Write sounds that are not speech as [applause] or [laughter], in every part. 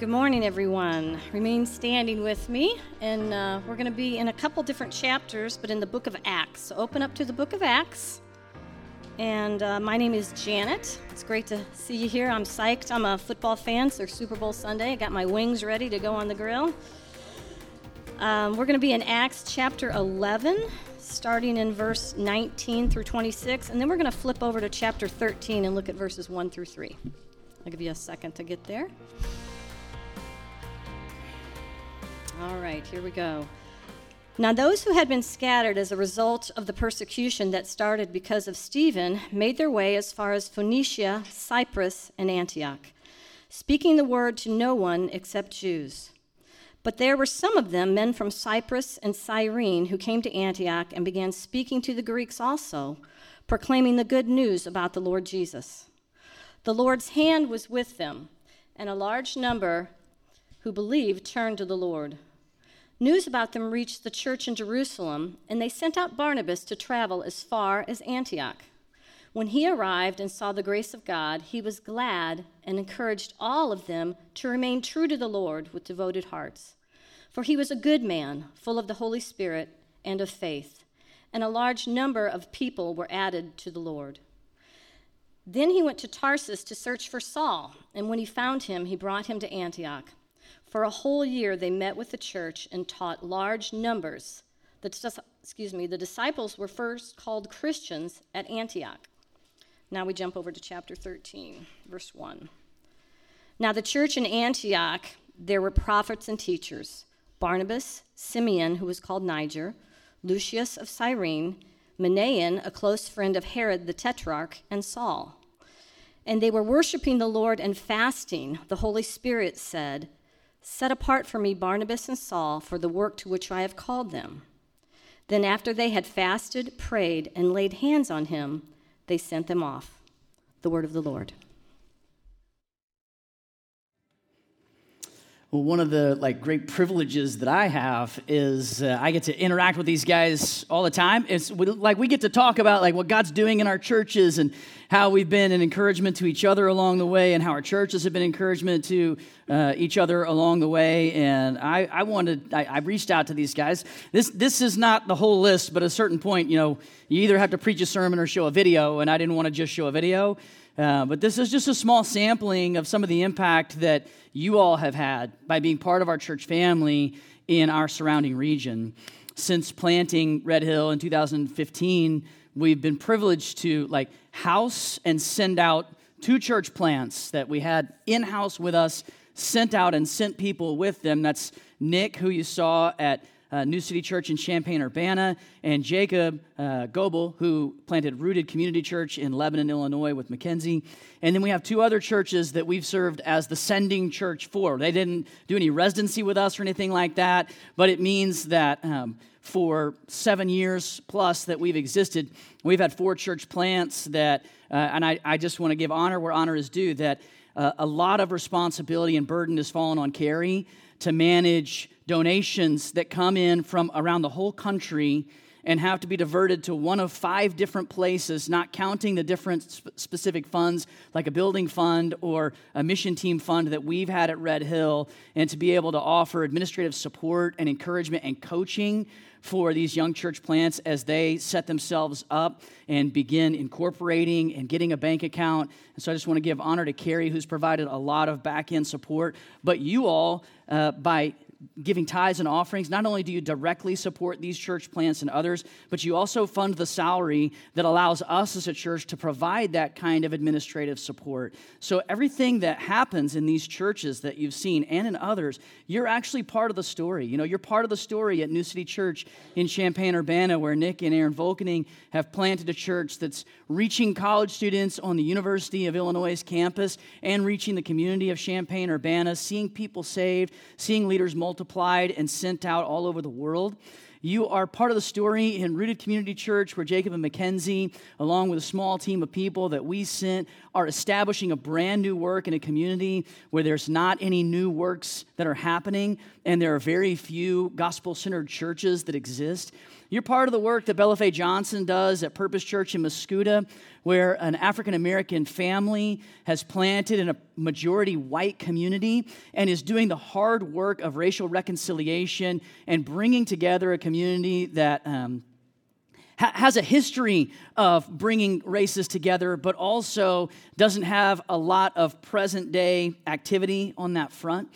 Good morning, everyone. Remain standing with me, and uh, we're going to be in a couple different chapters, but in the book of Acts. So open up to the book of Acts. And uh, my name is Janet. It's great to see you here. I'm psyched. I'm a football fan, so Super Bowl Sunday. I got my wings ready to go on the grill. Um, we're going to be in Acts chapter 11, starting in verse 19 through 26, and then we're going to flip over to chapter 13 and look at verses 1 through 3. I'll give you a second to get there. All right, here we go. Now, those who had been scattered as a result of the persecution that started because of Stephen made their way as far as Phoenicia, Cyprus, and Antioch, speaking the word to no one except Jews. But there were some of them, men from Cyprus and Cyrene, who came to Antioch and began speaking to the Greeks also, proclaiming the good news about the Lord Jesus. The Lord's hand was with them, and a large number who believed turned to the Lord. News about them reached the church in Jerusalem, and they sent out Barnabas to travel as far as Antioch. When he arrived and saw the grace of God, he was glad and encouraged all of them to remain true to the Lord with devoted hearts. For he was a good man, full of the Holy Spirit and of faith, and a large number of people were added to the Lord. Then he went to Tarsus to search for Saul, and when he found him, he brought him to Antioch. For a whole year, they met with the church and taught large numbers. The, excuse me, the disciples were first called Christians at Antioch. Now we jump over to chapter 13, verse 1. Now, the church in Antioch, there were prophets and teachers Barnabas, Simeon, who was called Niger, Lucius of Cyrene, Manaen, a close friend of Herod the Tetrarch, and Saul. And they were worshiping the Lord and fasting. The Holy Spirit said, Set apart for me Barnabas and Saul for the work to which I have called them. Then, after they had fasted, prayed, and laid hands on him, they sent them off. The word of the Lord. Well, one of the like great privileges that I have is uh, I get to interact with these guys all the time. It's we, like we get to talk about like what God's doing in our churches and how we've been an encouragement to each other along the way, and how our churches have been encouragement to uh, each other along the way. And I, I wanted, I, I reached out to these guys. This this is not the whole list, but at a certain point, you know, you either have to preach a sermon or show a video, and I didn't want to just show a video. Uh, but this is just a small sampling of some of the impact that you all have had by being part of our church family in our surrounding region. Since planting Red Hill in 2015, we've been privileged to like house and send out two church plants that we had in house with us, sent out and sent people with them. That's Nick, who you saw at uh, New City Church in Champaign, Urbana, and Jacob uh, Goebel, who planted Rooted Community Church in Lebanon, Illinois, with Mackenzie. And then we have two other churches that we've served as the sending church for. They didn't do any residency with us or anything like that, but it means that um, for seven years plus that we've existed, we've had four church plants that, uh, and I, I just want to give honor where honor is due, that uh, a lot of responsibility and burden has fallen on Carrie to manage donations that come in from around the whole country and have to be diverted to one of five different places, not counting the different sp- specific funds like a building fund or a mission team fund that we've had at Red Hill, and to be able to offer administrative support and encouragement and coaching for these young church plants as they set themselves up and begin incorporating and getting a bank account. And so I just want to give honor to Carrie, who's provided a lot of back end support, but you all, uh, by giving tithes and offerings, not only do you directly support these church plants and others, but you also fund the salary that allows us as a church to provide that kind of administrative support. So everything that happens in these churches that you've seen and in others, you're actually part of the story. You know, you're part of the story at New City Church in Champaign Urbana, where Nick and Aaron Volkening have planted a church that's reaching college students on the University of Illinois campus and reaching the community of Champaign Urbana, seeing people saved, seeing leaders multiplied and sent out all over the world. You are part of the story in Rooted Community Church, where Jacob and Mackenzie, along with a small team of people that we sent, are establishing a brand new work in a community where there's not any new works that are happening, and there are very few gospel centered churches that exist. You're part of the work that Bella Faye Johnson does at Purpose Church in Mascoutah, where an African American family has planted in a majority white community and is doing the hard work of racial reconciliation and bringing together a community that. Um, has a history of bringing races together, but also doesn't have a lot of present day activity on that front.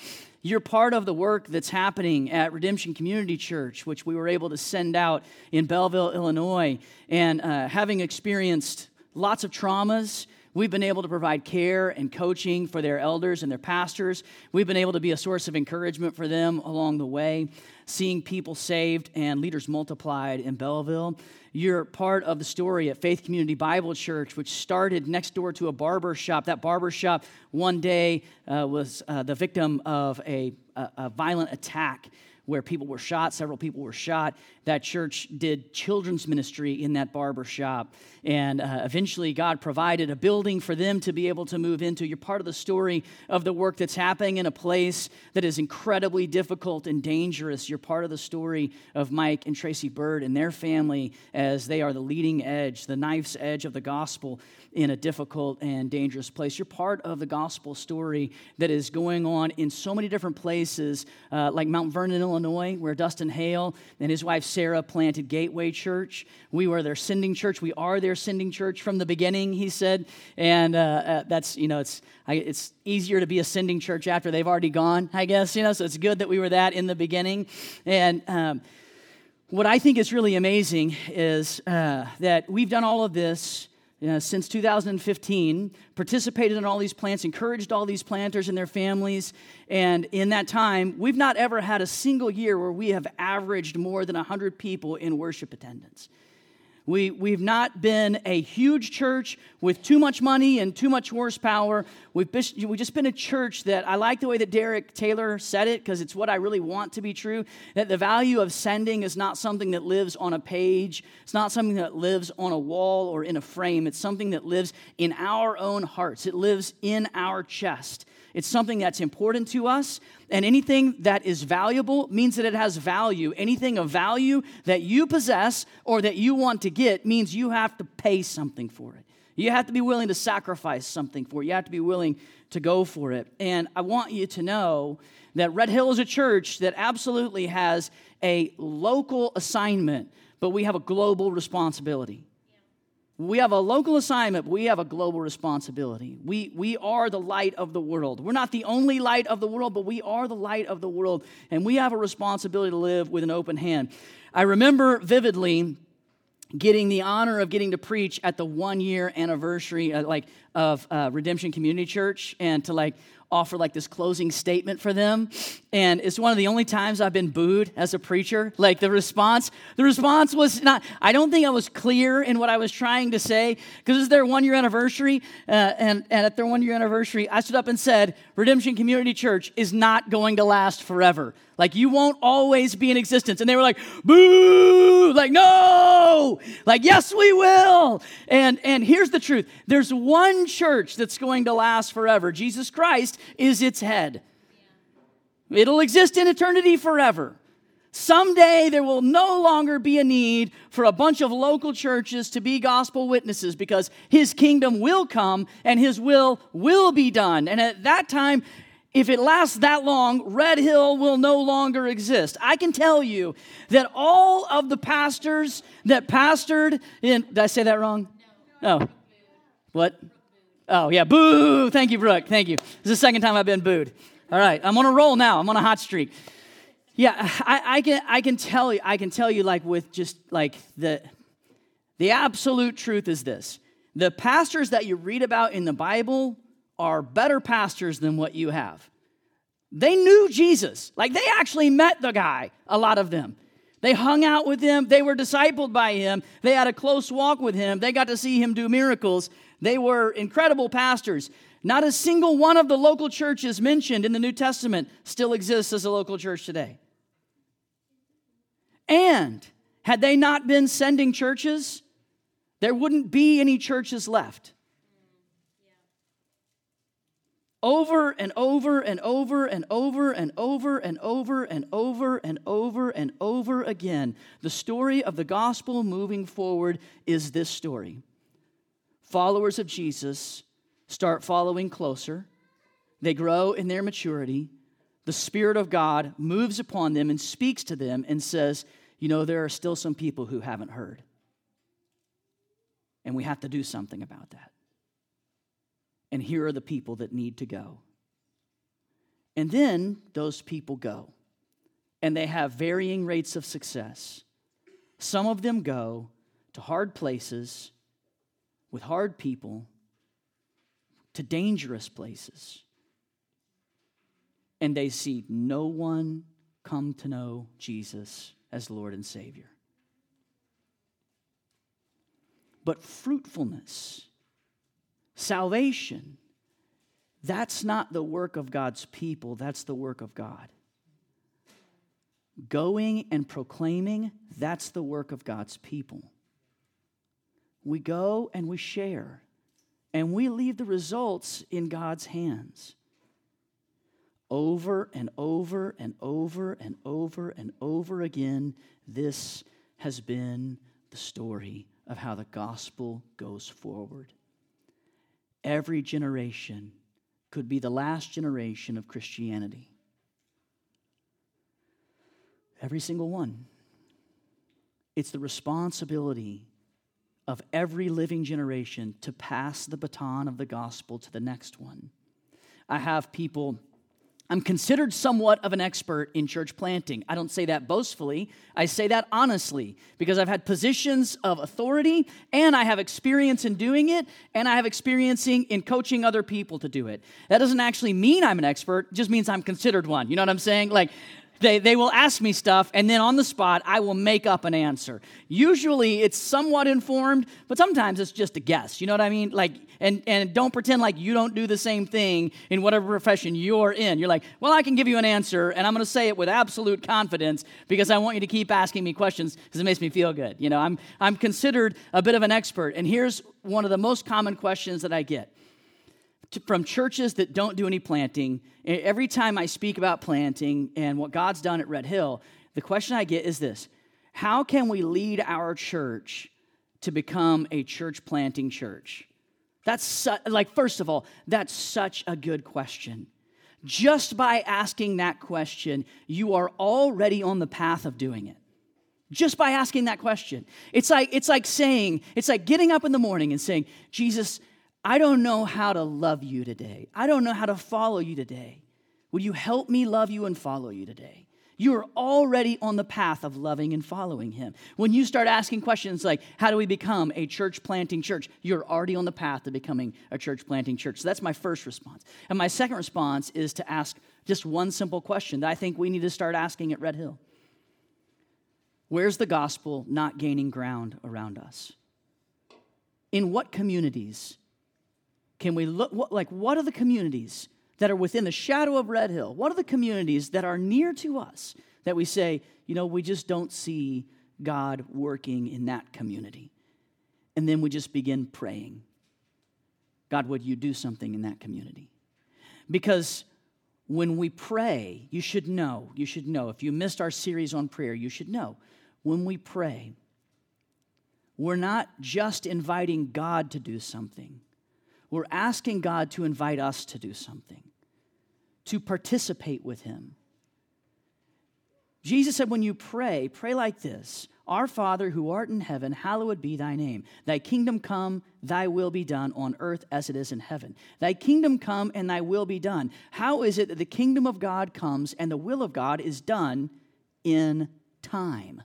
You're part of the work that's happening at Redemption Community Church, which we were able to send out in Belleville, Illinois. And uh, having experienced lots of traumas, we've been able to provide care and coaching for their elders and their pastors. We've been able to be a source of encouragement for them along the way, seeing people saved and leaders multiplied in Belleville. You're part of the story at Faith Community Bible Church, which started next door to a barber shop. That barber shop one day uh, was uh, the victim of a, a, a violent attack where people were shot, several people were shot. That church did children's ministry in that barber shop. And uh, eventually, God provided a building for them to be able to move into. You're part of the story of the work that's happening in a place that is incredibly difficult and dangerous. You're part of the story of Mike and Tracy Bird and their family as they are the leading edge, the knife's edge of the gospel in a difficult and dangerous place. You're part of the gospel story that is going on in so many different places, uh, like Mount Vernon, Illinois, where Dustin Hale and his wife Sarah planted Gateway Church. We were their sending church. We are their sending church from the beginning, he said. And uh, uh, that's, you know, it's, I, it's easier to be a sending church after they've already gone, I guess, you know, so it's good that we were that in the beginning. And, um, what I think is really amazing is uh, that we've done all of this uh, since 2015, participated in all these plants, encouraged all these planters and their families. And in that time, we've not ever had a single year where we have averaged more than 100 people in worship attendance. We, we've not been a huge church with too much money and too much horsepower. We've, we've just been a church that I like the way that Derek Taylor said it because it's what I really want to be true. That the value of sending is not something that lives on a page, it's not something that lives on a wall or in a frame. It's something that lives in our own hearts, it lives in our chest. It's something that's important to us. And anything that is valuable means that it has value. Anything of value that you possess or that you want to get means you have to pay something for it. You have to be willing to sacrifice something for it. You have to be willing to go for it. And I want you to know that Red Hill is a church that absolutely has a local assignment, but we have a global responsibility. We have a local assignment, but we have a global responsibility. We, we are the light of the world. We're not the only light of the world, but we are the light of the world, and we have a responsibility to live with an open hand. I remember vividly getting the honor of getting to preach at the one year anniversary uh, like of uh, redemption community church and to like offer like this closing statement for them. And it's one of the only times I've been booed as a preacher. Like the response, the response was not, I don't think I was clear in what I was trying to say because it's their one year anniversary. Uh, and, and at their one year anniversary, I stood up and said, Redemption Community Church is not going to last forever. Like you won't always be in existence. And they were like, boo, like, no, like, yes, we will. And, and here's the truth there's one church that's going to last forever. Jesus Christ is its head. It'll exist in eternity forever. Someday there will no longer be a need for a bunch of local churches to be gospel witnesses because his kingdom will come and his will will be done. And at that time, if it lasts that long, Red Hill will no longer exist. I can tell you that all of the pastors that pastored in, did I say that wrong? No. Oh. What? Oh, yeah, boo. Thank you, Brooke. Thank you. This is the second time I've been booed. All right, I'm on a roll now. I'm on a hot streak. Yeah, I, I, can, I can tell you, I can tell you like with just like the, the absolute truth is this. The pastors that you read about in the Bible are better pastors than what you have. They knew Jesus. Like they actually met the guy, a lot of them. They hung out with him. They were discipled by him. They had a close walk with him. They got to see him do miracles. They were incredible pastors. Not a single one of the local churches mentioned in the New Testament still exists as a local church today. And had they not been sending churches, there wouldn't be any churches left. over and over and over and over and over and over and over and over and over again. The story of the gospel moving forward is this story. Followers of Jesus start following closer, they grow in their maturity. The Spirit of God moves upon them and speaks to them and says, You know, there are still some people who haven't heard. And we have to do something about that and here are the people that need to go. And then those people go, and they have varying rates of success. Some of them go to hard places with hard people, to dangerous places, and they see no one come to know Jesus as Lord and Savior. But fruitfulness Salvation, that's not the work of God's people, that's the work of God. Going and proclaiming, that's the work of God's people. We go and we share, and we leave the results in God's hands. Over and over and over and over and over again, this has been the story of how the gospel goes forward every generation could be the last generation of Christianity. Every single one. It's the responsibility of every living generation to pass the baton of the gospel to the next one. I have people I'm considered somewhat of an expert in church planting. I don't say that boastfully. I say that honestly because I've had positions of authority and I have experience in doing it and I have experience in coaching other people to do it. That doesn't actually mean I'm an expert, it just means I'm considered one. You know what I'm saying? Like they, they will ask me stuff, and then on the spot, I will make up an answer. Usually, it's somewhat informed, but sometimes it's just a guess. You know what I mean? Like, and, and don't pretend like you don't do the same thing in whatever profession you're in. You're like, well, I can give you an answer, and I'm going to say it with absolute confidence because I want you to keep asking me questions because it makes me feel good. You know, I'm, I'm considered a bit of an expert, and here's one of the most common questions that I get from churches that don't do any planting. Every time I speak about planting and what God's done at Red Hill, the question I get is this How can we lead our church to become a church planting church? That's su- like, first of all, that's such a good question. Just by asking that question, you are already on the path of doing it just by asking that question. It's like it's like saying, it's like getting up in the morning and saying, "Jesus, I don't know how to love you today. I don't know how to follow you today. Will you help me love you and follow you today? You are already on the path of loving and following Him. When you start asking questions like, How do we become a church planting church? You're already on the path to becoming a church planting church. So that's my first response. And my second response is to ask just one simple question that I think we need to start asking at Red Hill Where's the gospel not gaining ground around us? In what communities can we look, what, like, what are the communities that are within the shadow of Red Hill? What are the communities that are near to us that we say, you know, we just don't see God working in that community? And then we just begin praying God, would you do something in that community? Because when we pray, you should know, you should know, if you missed our series on prayer, you should know, when we pray, we're not just inviting God to do something, we're asking God to invite us to do something, to participate with Him. Jesus said, when you pray, pray like this Our Father who art in heaven, hallowed be thy name. Thy kingdom come, thy will be done on earth as it is in heaven. Thy kingdom come and thy will be done. How is it that the kingdom of God comes and the will of God is done in time?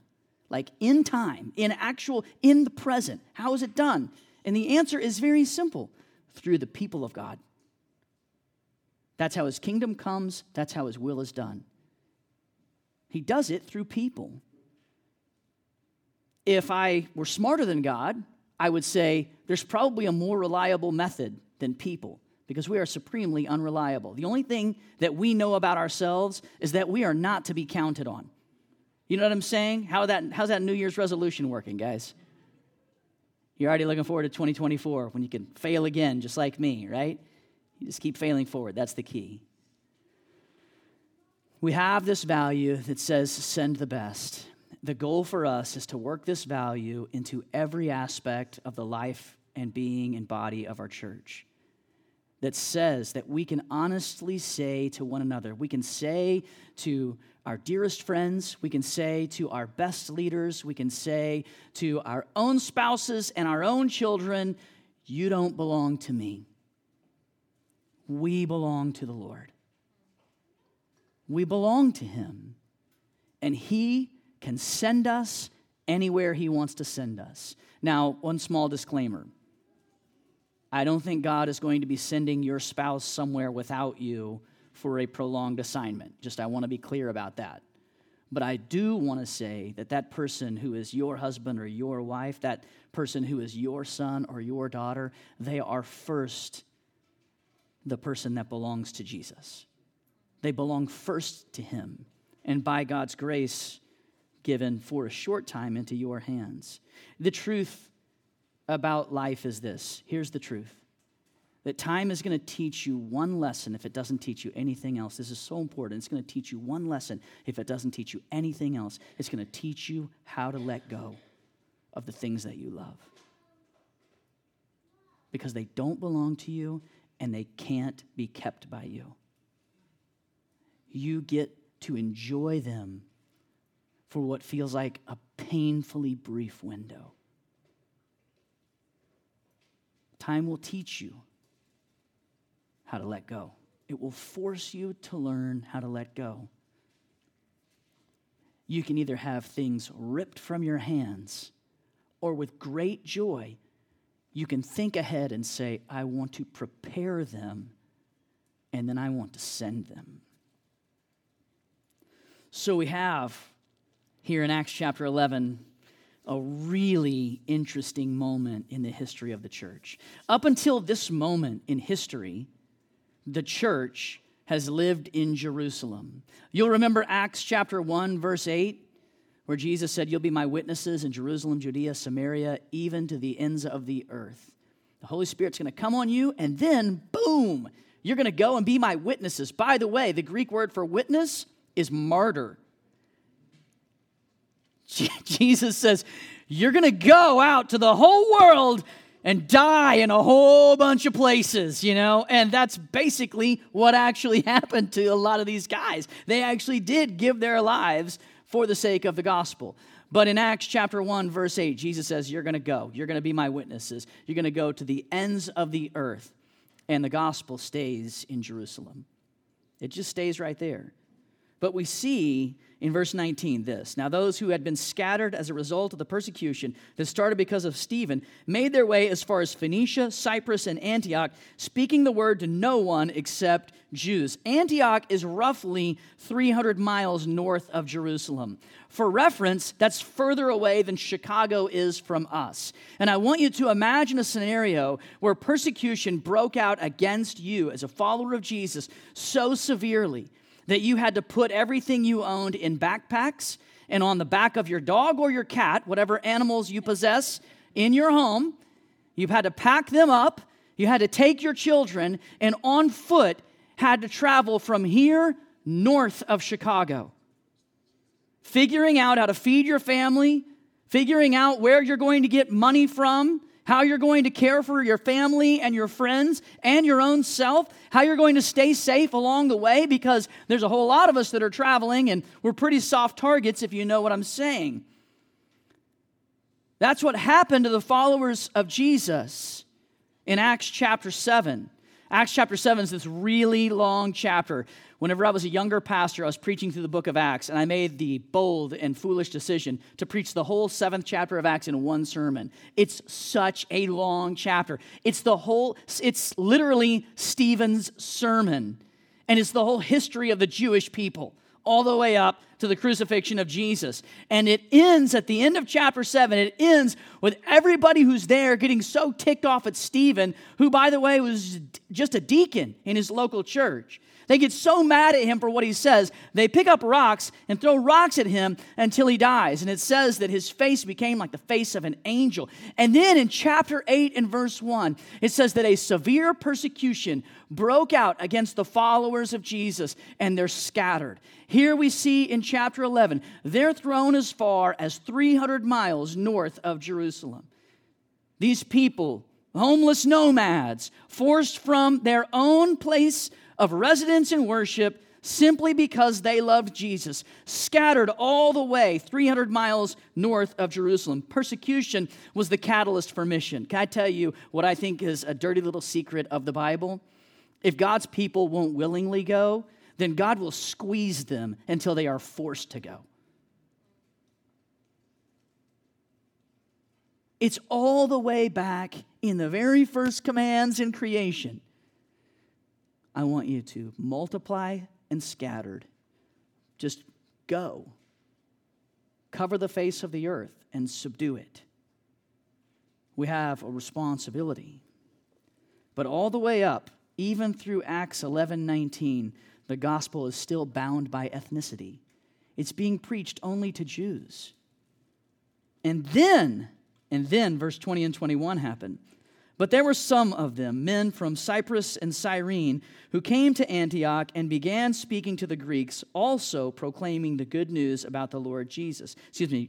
Like in time, in actual, in the present. How is it done? And the answer is very simple through the people of God. That's how his kingdom comes, that's how his will is done. He does it through people. If I were smarter than God, I would say there's probably a more reliable method than people because we are supremely unreliable. The only thing that we know about ourselves is that we are not to be counted on. You know what I'm saying? How that, how's that New Year's resolution working, guys? You're already looking forward to 2024 when you can fail again, just like me, right? You just keep failing forward. That's the key. We have this value that says send the best. The goal for us is to work this value into every aspect of the life and being and body of our church. That says that we can honestly say to one another, we can say to our dearest friends, we can say to our best leaders, we can say to our own spouses and our own children, You don't belong to me. We belong to the Lord. We belong to Him. And He can send us anywhere He wants to send us. Now, one small disclaimer I don't think God is going to be sending your spouse somewhere without you for a prolonged assignment. Just I want to be clear about that. But I do want to say that that person who is your husband or your wife, that person who is your son or your daughter, they are first the person that belongs to Jesus. They belong first to Him. And by God's grace, given for a short time into your hands. The truth about life is this here's the truth that time is going to teach you one lesson if it doesn't teach you anything else. This is so important. It's going to teach you one lesson if it doesn't teach you anything else. It's going to teach you how to let go of the things that you love. Because they don't belong to you and they can't be kept by you. You get to enjoy them for what feels like a painfully brief window. Time will teach you how to let go. It will force you to learn how to let go. You can either have things ripped from your hands, or with great joy, you can think ahead and say, I want to prepare them, and then I want to send them. So we have here in Acts chapter 11 a really interesting moment in the history of the church. Up until this moment in history, the church has lived in Jerusalem. You'll remember Acts chapter 1, verse 8, where Jesus said, You'll be my witnesses in Jerusalem, Judea, Samaria, even to the ends of the earth. The Holy Spirit's to come on you, and then, boom, you're to go and be my witnesses. By the way, the Greek word for witness is martyr. [laughs] Jesus says, You're to go out to the whole world and die in a whole bunch of places, you know? And that's basically what actually [laughs] happened to a lot of these guys. They actually did give their lives for the sake of the gospel. But in Acts chapter 1, verse 8, Jesus says, You're going to go. You're going to be my witnesses. You're going to go to the ends of the earth. And the gospel stays in Jerusalem. It just stays right there. But we see in verse 19 this Now, those who had been scattered as a result of the persecution that started because of Stephen made their way as far as Phoenicia, Cyprus, and Antioch, speaking the word to no one except Jews. Antioch is roughly 300 miles north of Jerusalem. For reference, that's further away than Chicago is from us. And I want you to imagine a scenario where persecution broke out against you as a follower of Jesus so severely that you had to put everything you owned in backpacks and on the back of your dog or your cat, whatever animals you possess in your home. You've had to pack them up. You had to take your children and on foot had to travel from here north of Chicago. Figuring out how to feed your family, figuring out where you're going to get money from, how you're going to care for your family and your friends and your own self, how you're going to stay safe along the way, because there's a whole lot of us that are traveling and we're pretty soft targets, if you know what I'm saying. That's what happened to the followers of Jesus in Acts chapter 7. Acts chapter 7 is this really long chapter. Whenever I was a younger pastor, I was preaching through the book of Acts, and I made the bold and foolish decision to preach the whole seventh chapter of Acts in one sermon. It's such a long chapter. It's the whole, it's literally Stephen's sermon, and it's the whole history of the Jewish people, all the way up to the crucifixion of Jesus. And it ends at the end of chapter 7, it ends with everybody who's there getting so ticked off at Stephen, who, by the way, was just a deacon in his local church. They get so mad at him for what he says, they pick up rocks and throw rocks at him until he dies. And it says that his face became like the face of an angel. And then in chapter 8 and verse 1, it says that a severe persecution broke out against the followers of Jesus and they're scattered. Here we see in chapter 11, they're thrown as far as 300 miles north of Jerusalem. These people, homeless nomads, forced from their own place of residence and worship simply because they loved Jesus, scattered all the way 300 miles north of Jerusalem. Persecution was the catalyst for mission. Can I tell you what I think is a dirty little secret of the Bible? If God's people won't willingly go, then God will squeeze them until they are forced to go. It's all the way back in the very first commands in creation I want you to multiply and scattered. Just go. Cover the face of the earth and subdue it. We have a responsibility. But all the way up, even through Acts 11 19, the gospel is still bound by ethnicity. It's being preached only to Jews. And then, and then verse 20 and 21 happen. But there were some of them, men from Cyprus and Cyrene, who came to Antioch and began speaking to the Greeks, also proclaiming the good news about the Lord Jesus. Excuse me,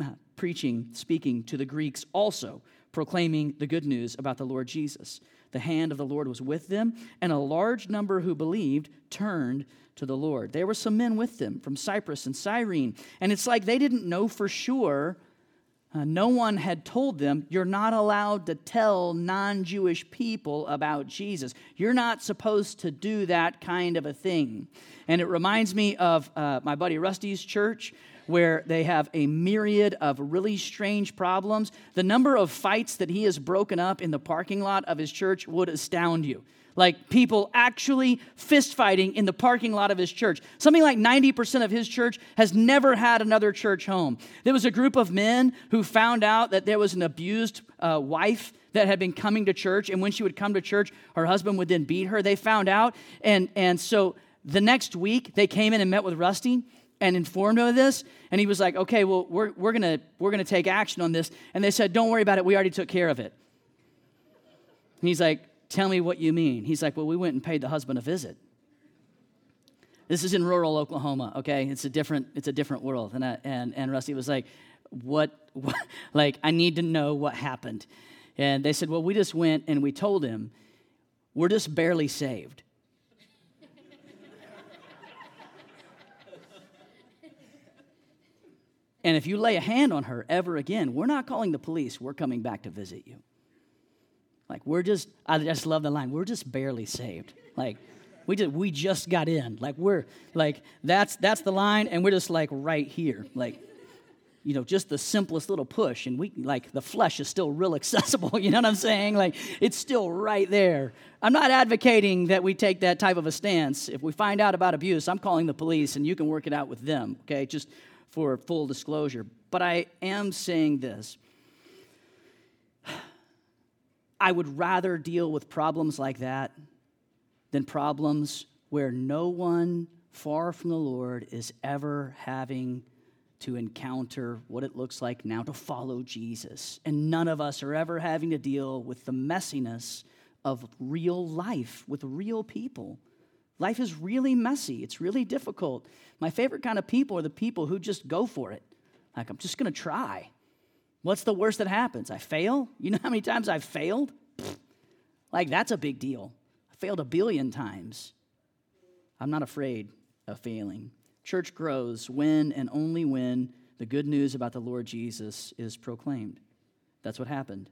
uh, preaching, speaking to the Greeks, also proclaiming the good news about the Lord Jesus. The hand of the Lord was with them, and a large number who believed turned to the Lord. There were some men with them from Cyprus and Cyrene, and it's like they didn't know for sure uh, no one had told them, you're not allowed to tell non Jewish people about Jesus. You're not supposed to do that kind of a thing. And it reminds me of uh, my buddy Rusty's church, where they have a myriad of really strange problems. The number of fights that he has broken up in the parking lot of his church would astound you like people actually fist fighting in the parking lot of his church. Something like 90% of his church has never had another church home. There was a group of men who found out that there was an abused uh, wife that had been coming to church, and when she would come to church, her husband would then beat her. They found out, and, and so the next week they came in and met with Rusty and informed him of this and he was like okay well we're, we're gonna we're gonna take action on this and they said don't worry about it we already took care of it and he's like Tell me what you mean. He's like, Well, we went and paid the husband a visit. This is in rural Oklahoma, okay? It's a different, it's a different world. And, I, and, and Rusty was like, what, what, [laughs] like, I need to know what happened. And they said, Well, we just went and we told him, we're just barely saved. and if you lay a hand on her ever again, we're not calling the police, we're coming back to visit you. Like we're just, I just love the line. We're just barely saved. Like we just we just got in. Like we're like that's that's the line, and we're just like right here. Like you know, just the simplest little push, and we like the flesh is still real [laughs] accessible. You know what I'm saying? Like it's still right there. I'm not advocating that we take that type of a stance. If we find out about abuse, I'm calling the police, and you can work it out with them. Okay, just for full disclosure. But I am saying this I would rather deal with problems like that than problems where no one far from the Lord is ever having to encounter what it looks like now to follow Jesus. And none of us are ever having to deal with the messiness of real life with real people. Life is really messy, it's really difficult. My favorite kind of people are the people who just go for it. Like, I'm just gonna try. What's the worst that happens? I fail? [laughs] You know how many times I've failed? [sniffs] Like, that's a big deal. I failed a billion times. I'm not afraid of failing. Church grows when and only when the good news about the Lord Jesus is proclaimed. That's what happened.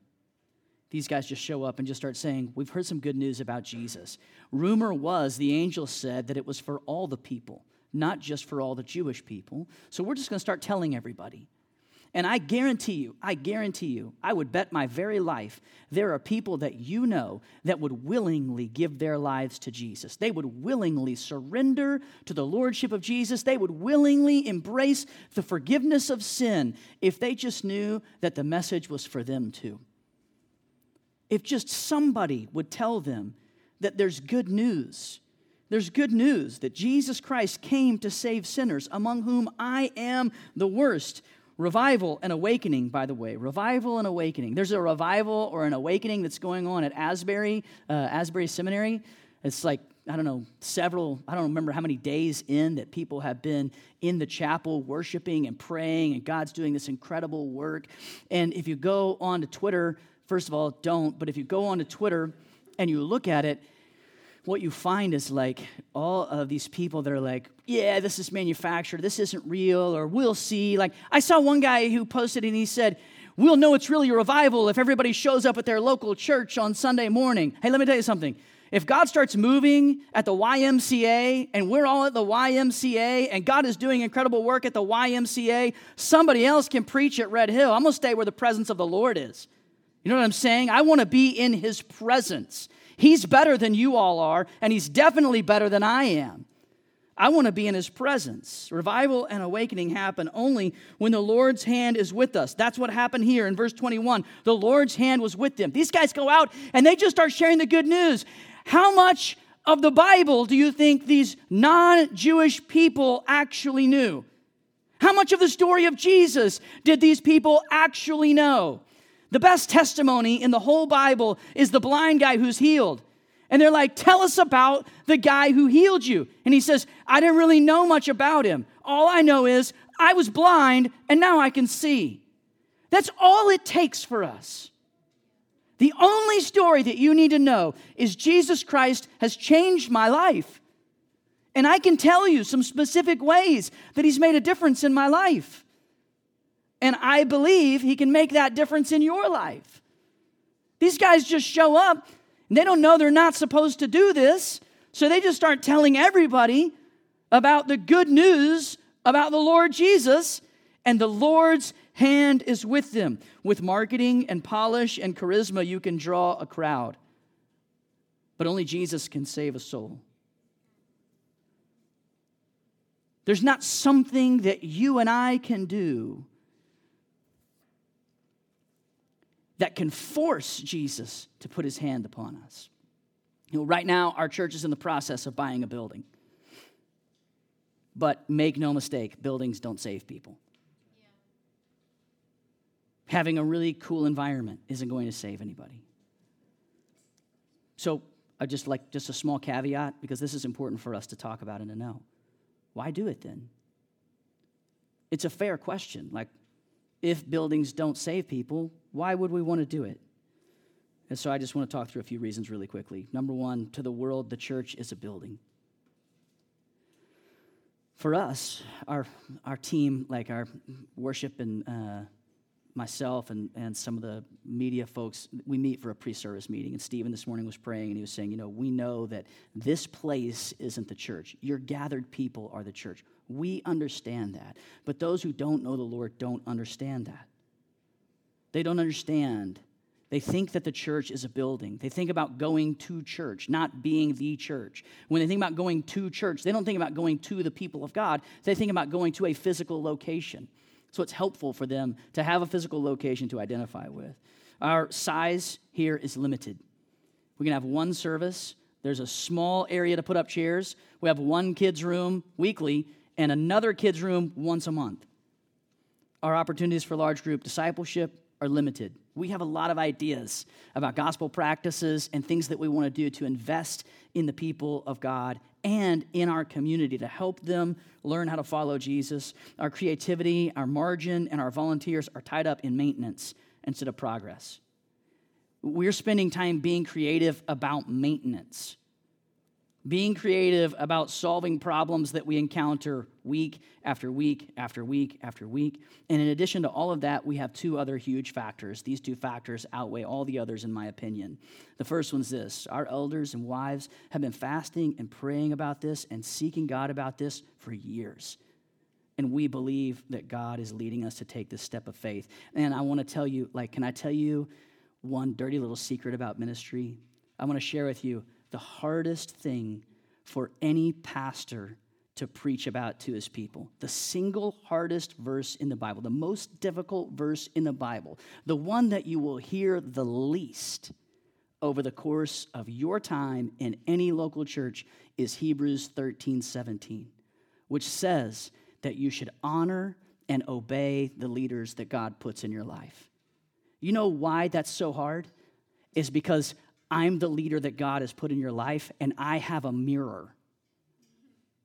These guys just show up and just start saying, We've heard some good news about Jesus. Rumor was the angel said that it was for all the people, not just for all the Jewish people. So we're just going to start telling everybody. And I guarantee you, I guarantee you, I would bet my very life, there are people that you know that would willingly give their lives to Jesus. They would willingly surrender to the Lordship of Jesus. They would willingly embrace the forgiveness of sin if they just knew that the message was for them too. If just somebody would tell them that there's good news. There's good news that Jesus Christ came to save sinners, among whom I am the worst. Revival and awakening, by the way. Revival and awakening. There's a revival or an awakening that's going on at Asbury, uh, Asbury Seminary. It's like, I don't know, several, I don't remember how many days in that people have been in the chapel worshiping and praying, and God's doing this incredible work. And if you go on to Twitter, first of all, don't, but if you go on to Twitter and you look at it, what you find is like all of these people that are like, yeah, this is manufactured, this isn't real, or we'll see. Like, I saw one guy who posted and he said, We'll know it's really a revival if everybody shows up at their local church on Sunday morning. Hey, let me tell you something. If God starts moving at the YMCA and we're all at the YMCA and God is doing incredible work at the YMCA, somebody else can preach at Red Hill. I'm going to stay where the presence of the Lord is. You know what I'm saying? I want to be in his presence. He's better than you all are, and He's definitely better than I am. I want to be in His presence. Revival and awakening happen only when the Lord's hand is with us. That's what happened here in verse 21. The Lord's hand was with them. These guys go out and they just start sharing the good news. How much of the Bible do you think these non Jewish people actually knew? How much of the story of Jesus did these people actually know? The best testimony in the whole Bible is the blind guy who's healed. And they're like, Tell us about the guy who healed you. And he says, I didn't really know much about him. All I know is I was blind and now I can see. That's all it takes for us. The only story that you need to know is Jesus Christ has changed my life. And I can tell you some specific ways that he's made a difference in my life. And I believe He can make that difference in your life. These guys just show up and they don't know they're not supposed to do this. So they just start telling everybody about the good news about the Lord Jesus, and the Lord's hand is with them. With marketing and polish and charisma, you can draw a crowd. But only Jesus can save a soul. There's not something that you and I can do that can force Jesus to put his hand upon us. You know, right now, our church is in the process of buying a building. But make no mistake, buildings don't save people. Yeah. Having a really cool environment isn't going to save anybody. So, I just like just a small caveat because this is important for us to talk about and to know. Why do it then? It's a fair question. Like, if buildings don't save people, why would we want to do it? And so I just want to talk through a few reasons really quickly. Number one, to the world, the church is a building. For us, our, our team, like our worship and uh, myself and, and some of the media folks, we meet for a pre service meeting. And Stephen this morning was praying and he was saying, You know, we know that this place isn't the church. Your gathered people are the church. We understand that. But those who don't know the Lord don't understand that. They don't understand. They think that the church is a building. They think about going to church, not being the church. When they think about going to church, they don't think about going to the people of God. They think about going to a physical location. So it's helpful for them to have a physical location to identify with. Our size here is limited. We can have one service. There's a small area to put up chairs. We have one kids' room weekly, and another kids' room once a month. Our opportunities for large group discipleship are limited. We have a lot of ideas about gospel practices and things that we want to do to invest in the people of God and in our community to help them learn how to follow Jesus. Our creativity, our margin, and our volunteers are tied up in maintenance instead of progress. We're spending time being creative about maintenance being creative about solving problems that we encounter week after week after week after week. And in addition to all of that, we have two other huge factors. These two factors outweigh all the others, in my opinion. The first one's this our elders and wives have been fasting and praying about this and seeking God about this for years. And we believe that God is leading us to take this step of faith. And I want to tell you, like, can I tell you one dirty little secret about ministry? I want to share with you the hardest thing for any pastor to preach about to his people. The single hardest verse in the Bible, the most difficult verse in the Bible, the one that you will hear the least over the course of your time in any local church is Hebrews 13 17, which says that you should honor and obey the leaders that God puts in your life. You know why that's so hard? Is because I'm the leader that God has put in your life and I have a mirror.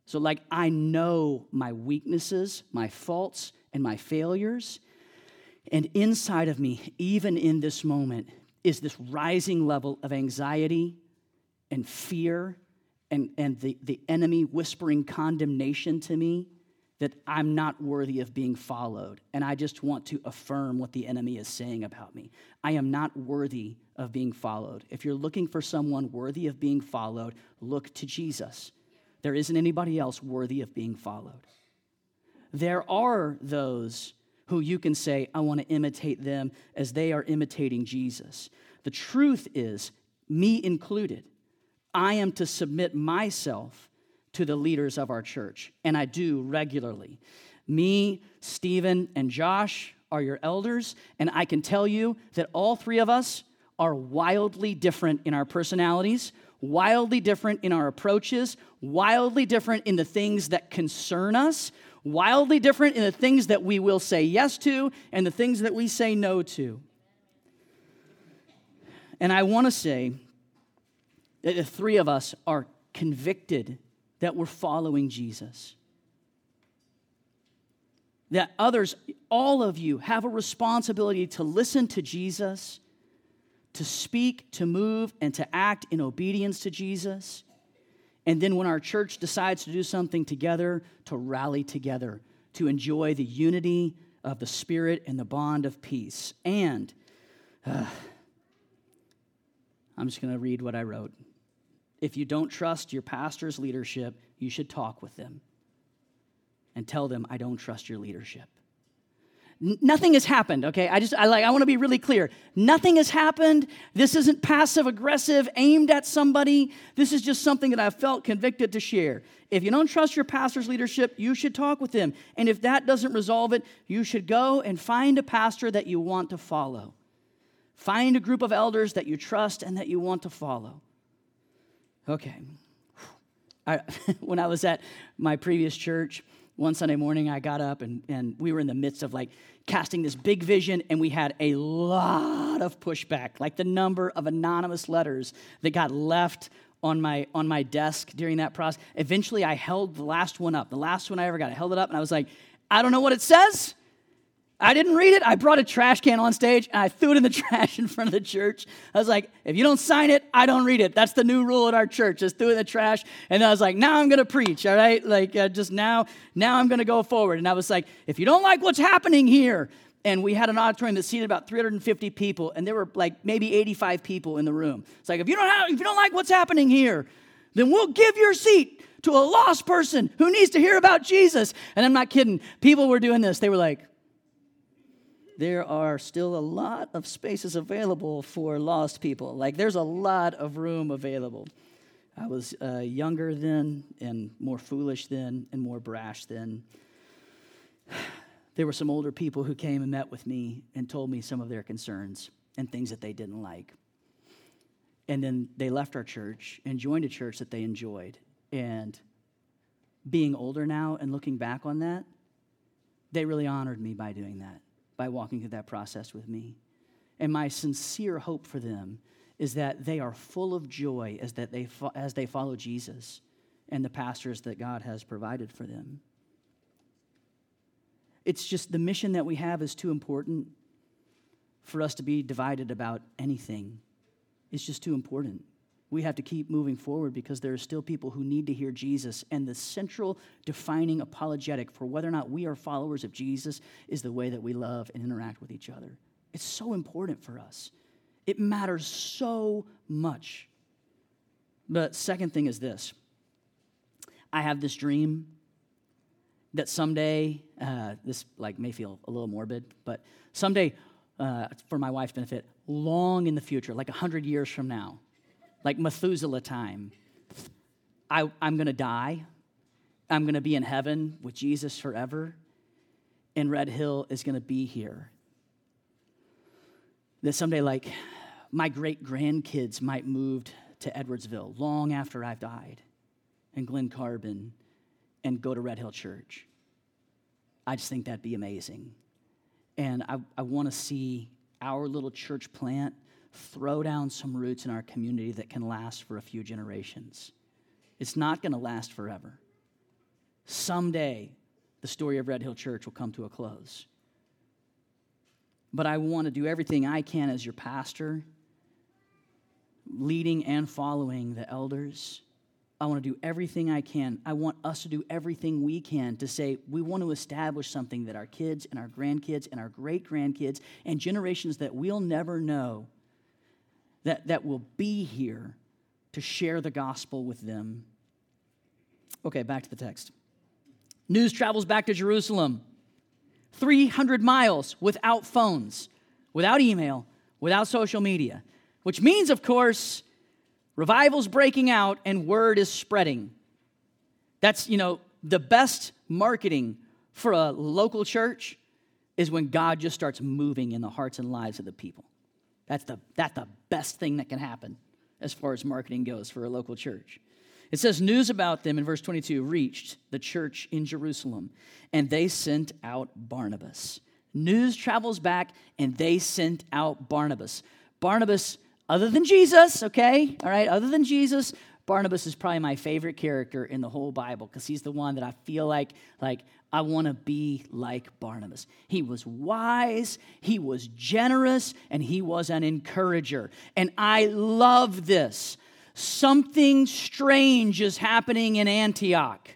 So, like, I know my weaknesses, my faults, and my failures. And inside of me, even in this moment, is this rising level of anxiety and fear and, and the, the enemy whispering condemnation to me that I'm not worthy of being followed. And I just want to affirm what the enemy is saying about me. I am not worthy of being followed. If you're looking for someone worthy of being followed, look to Jesus. There isn't anybody else worthy of being followed. There are those who you can say, I want to imitate them as they are imitating Jesus. The truth is, me included, I am to submit myself to the leaders of our church, and I do regularly. Me, Stephen, and Josh are your elders, and I can tell you that all three of us are wildly different in our personalities, wildly different in our approaches, wildly different in the things that concern us, wildly different in the things that we will say yes to and the things that we say no to. And I want to say that the three of us are convicted that we're following Jesus. That others, all of you, have a responsibility to listen to Jesus to speak, to move, and to act in obedience to Jesus. And then when our church decides to do something together, to rally together, to enjoy the unity of the Spirit and the bond of peace. And uh, I'm just going to read what I wrote. If you don't trust your pastor's leadership, you should talk with them and tell them, I don't trust your leadership. Nothing has happened okay? I just i like i want to be really clear. Nothing has happened. This isn't passive aggressive aimed at somebody. This is just something that i felt convicted to share. If you don't trust your pastor's leadership you should talk with them. And if that doesn't resolve it you should go and find a pastor that you want to follow. Find a group of elders that you trust and that you want to follow okay I, [laughs] when i was at my previous church one Sunday morning, I got up and, and we were in the midst of like casting this big vision, and we had a lot of pushback, like the number of anonymous letters that got left on my on my desk during that process. Eventually, I held the last one up, the last one I ever got. I held it up, and I was like, I don't know what it says. I didn't read it. I brought a trash can on stage and I threw it in the [laughs] trash in front of the church. I was like, if you don't sign it, I don't read it. That's the new rule at our church. Just threw it in the trash. And I was like, now I'm going to preach, all right? Like, uh, just now, now I'm going to go forward. And I was like, if you don't like what's happening here, and we had an auditorium that seated about 350 people, and there were like maybe 85 people in the room. It's like, if you don't, have, if you don't like what's happening here, then we'll give your seat to a lost person who needs to hear about Jesus. And I'm not kidding. People were doing this. They were like, there are still a lot of spaces available for lost people. Like, there's a lot of room available. I was uh, younger then, and more foolish then, and more brash then. [sighs] There were some older people who came and met with me and told me some of their concerns and things that they didn't like. And then they left our church and joined a church that they enjoyed. And being older now and looking back on that, they really honored me by doing that by walking through that process with me. And my sincere hope for them is that they are full of joy as, that they, as they follow Jesus and the pastors that God has provided for them. It's just the mission that we have is too important for us to be divided about anything. It's just too important we have to keep moving forward because there are still people who need to hear Jesus. And the central defining apologetic for whether or not we are followers of Jesus is the way that we love and interact with each other. It's so important for us, it matters so much. The second thing is this I have this dream, that someday, uh, this like may feel a little morbid, but someday, uh, for my wife's benefit, long in the future, like 100 years from now, like Methuselah time, I, I'm going to die. I'm going to be in heaven with Jesus forever, and Red Hill is going to be here. That someday, like, my great grandkids might move to Edwardsville long after I've died, and Glen Carbon, and go to Red Hill Church. I just think that'd be amazing. And I, I want to see our little church plant throw down some roots in our community that can last for a few generations. It's not going to last forever. Someday, the story of Red Hill Church will come to a close. But I want to do everything I can as your pastor, leading and following the elders. I want to do everything I can. I want us to do everything we can to say we want to establish something that our kids and our grandkids and our great grandkids and generations that we'll never know that, that will be here to share the gospel with them. Okay, back to the text. News travels back to Jerusalem 300 miles without phones, without email, without social media, which means, of course, revival's breaking out and word is spreading. That's, you know, the best marketing for a local church is when God just starts moving in the hearts and lives of the people. That's the, that's the best thing that can happen as far as marketing goes for a local church. It says, News about them in verse 22 reached the church in Jerusalem, and they sent out Barnabas. News travels back, and they sent out Barnabas. Barnabas, other than Jesus, okay, all right, other than Jesus, Barnabas is probably my favorite character in the whole Bible because he's the one that I feel like, like I want to be like Barnabas. He was wise, he was generous, and he was an encourager. And I love this something strange is happening in Antioch.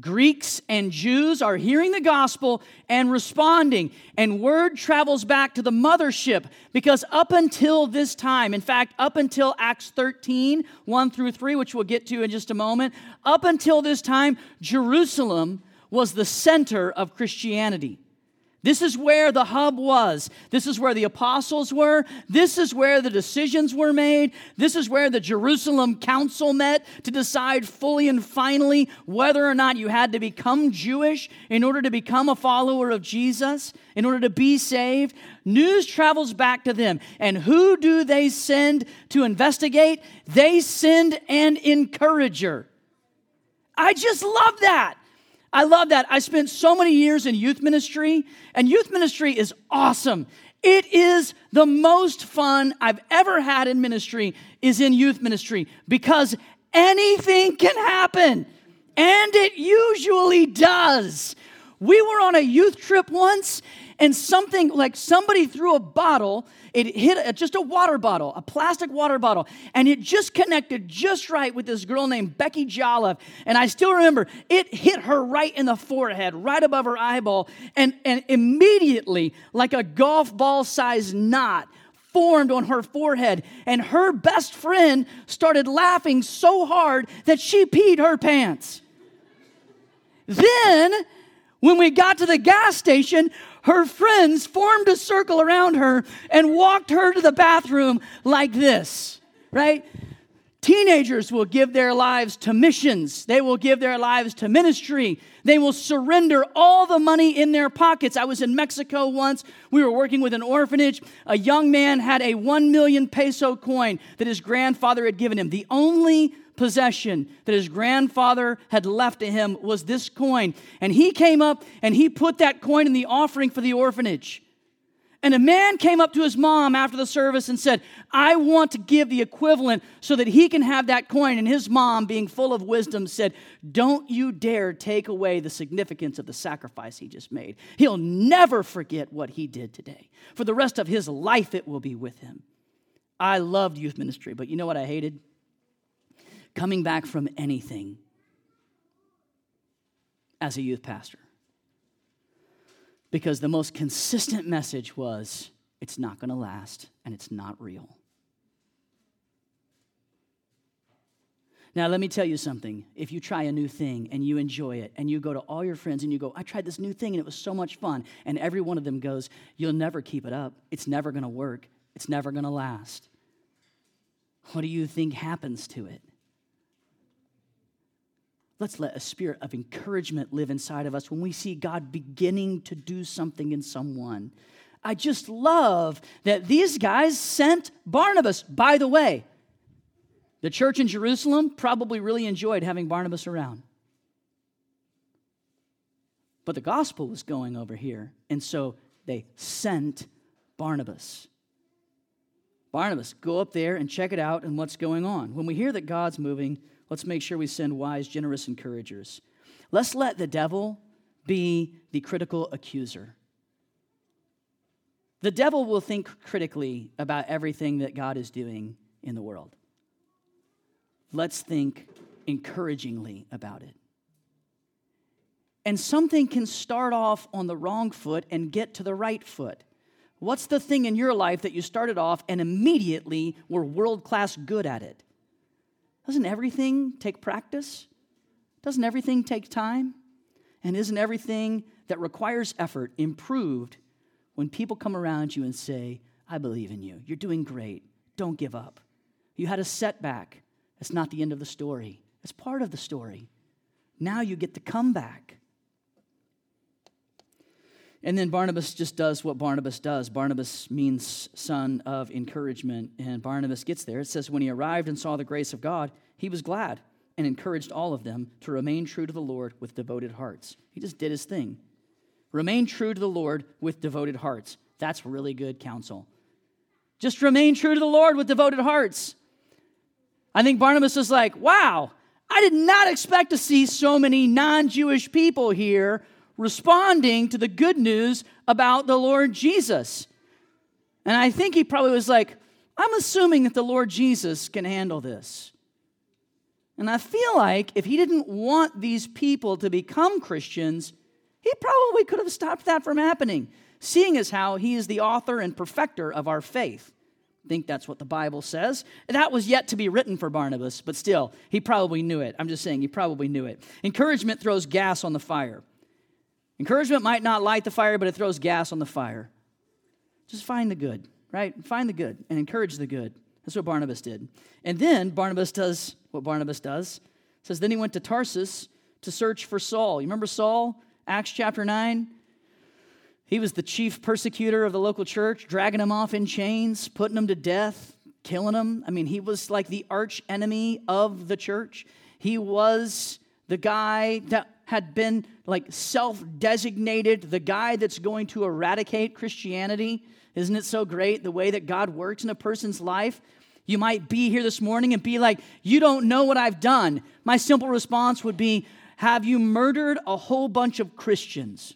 Greeks and Jews are hearing the gospel and responding, and word travels back to the mothership because up until this time, in fact, up until Acts 13, 1 through 3, which we'll get to in just a moment, up until this time, Jerusalem was the center of Christianity. This is where the hub was. This is where the apostles were. This is where the decisions were made. This is where the Jerusalem council met to decide fully and finally whether or not you had to become Jewish in order to become a follower of Jesus, in order to be saved. News travels back to them. And who do they send to investigate? They send an encourager. I just love that. I love that. I spent so many years in youth ministry, and youth ministry is awesome. It is the most fun I've ever had in ministry is in youth ministry because anything can happen. And it usually does. We were on a youth trip once, and something like somebody threw a bottle it hit a, just a water bottle, a plastic water bottle, and it just connected just right with this girl named Becky Jolliffe. And I still remember it hit her right in the forehead, right above her eyeball, and, and immediately, like a golf ball sized knot, formed on her forehead. And her best friend started laughing so hard that she peed her pants. Then, when we got to the gas station, her friends formed a circle around her and walked her to the bathroom like this, right? Teenagers will give their lives to missions. They will give their lives to ministry. They will surrender all the money in their pockets. I was in Mexico once. We were working with an orphanage. A young man had a one million peso coin that his grandfather had given him. The only possession that his grandfather had left to him was this coin. And he came up and he put that coin in the offering for the orphanage. And a man came up to his mom after the service and said, I want to give the equivalent so that he can have that coin. And his mom, being full of wisdom, said, Don't you dare take away the significance of the sacrifice he just made. He'll never forget what he did today. For the rest of his life, it will be with him. I loved youth ministry, but you know what I hated? Coming back from anything as a youth pastor. Because the most consistent message was it's not going to last and it's not real. Now, let me tell you something. If you try a new thing and you enjoy it, and you go to all your friends and you go, I tried this new thing and it was so much fun, and every one of them goes, You'll never keep it up. It's never going to work. It's never going to last. What do you think happens to it? Let's let a spirit of encouragement live inside of us when we see God beginning to do something in someone. I just love that these guys sent Barnabas. By the way, the church in Jerusalem probably really enjoyed having Barnabas around. But the gospel was going over here, and so they sent Barnabas. Barnabas, go up there and check it out and what's going on. When we hear that God's moving, let's make sure we send wise, generous encouragers. Let's let the devil be the critical accuser. The devil will think critically about everything that God is doing in the world. Let's think encouragingly about it. And something can start off on the wrong foot and get to the right foot. What's the thing in your life that you started off and immediately were world class good at it? Doesn't everything take practice? Doesn't everything take time? And isn't everything that requires effort improved when people come around you and say, I believe in you. You're doing great. Don't give up. You had a setback. It's not the end of the story, it's part of the story. Now you get to come back. And then Barnabas just does what Barnabas does. Barnabas means son of encouragement, and Barnabas gets there. It says, When he arrived and saw the grace of God, he was glad and encouraged all of them to remain true to the Lord with devoted hearts. He just did his thing. Remain true to the Lord with devoted hearts. That's really good counsel. Just remain true to the Lord with devoted hearts. I think Barnabas was like, wow, I did not expect to see so many non Jewish people here responding to the good news about the Lord Jesus. And I think he probably was like, I'm assuming that the Lord Jesus can handle this. And I feel like if he didn't want these people to become Christians, he probably could have stopped that from happening, seeing as how he is the author and perfecter of our faith. I think that's what the Bible says. That was yet to be written for Barnabas, but still, he probably knew it. I'm just saying, he probably knew it. Encouragement throws gas on the fire. Encouragement might not light the fire, but it throws gas on the fire. Just find the good, right? Find the good and encourage the good. That's what Barnabas did. And then Barnabas does what Barnabas does. It says, Then he went to Tarsus to search for Saul. You remember Saul? Acts chapter 9. He was the chief persecutor of the local church, dragging him off in chains, putting him to death, killing him. I mean, he was like the arch enemy of the church. He was the guy that had been like self designated, the guy that's going to eradicate Christianity. Isn't it so great the way that God works in a person's life? You might be here this morning and be like, You don't know what I've done. My simple response would be, have you murdered a whole bunch of Christians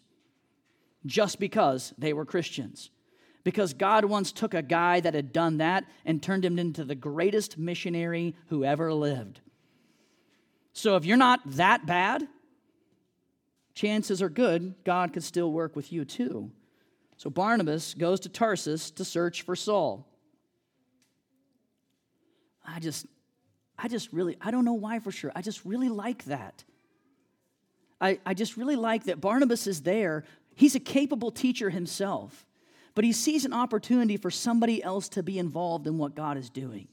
just because they were Christians? Because God once took a guy that had done that and turned him into the greatest missionary who ever lived. So if you're not that bad, chances are good God could still work with you too. So Barnabas goes to Tarsus to search for Saul. I just I just really I don't know why for sure. I just really like that. I, I just really like that Barnabas is there. He's a capable teacher himself, but he sees an opportunity for somebody else to be involved in what God is doing.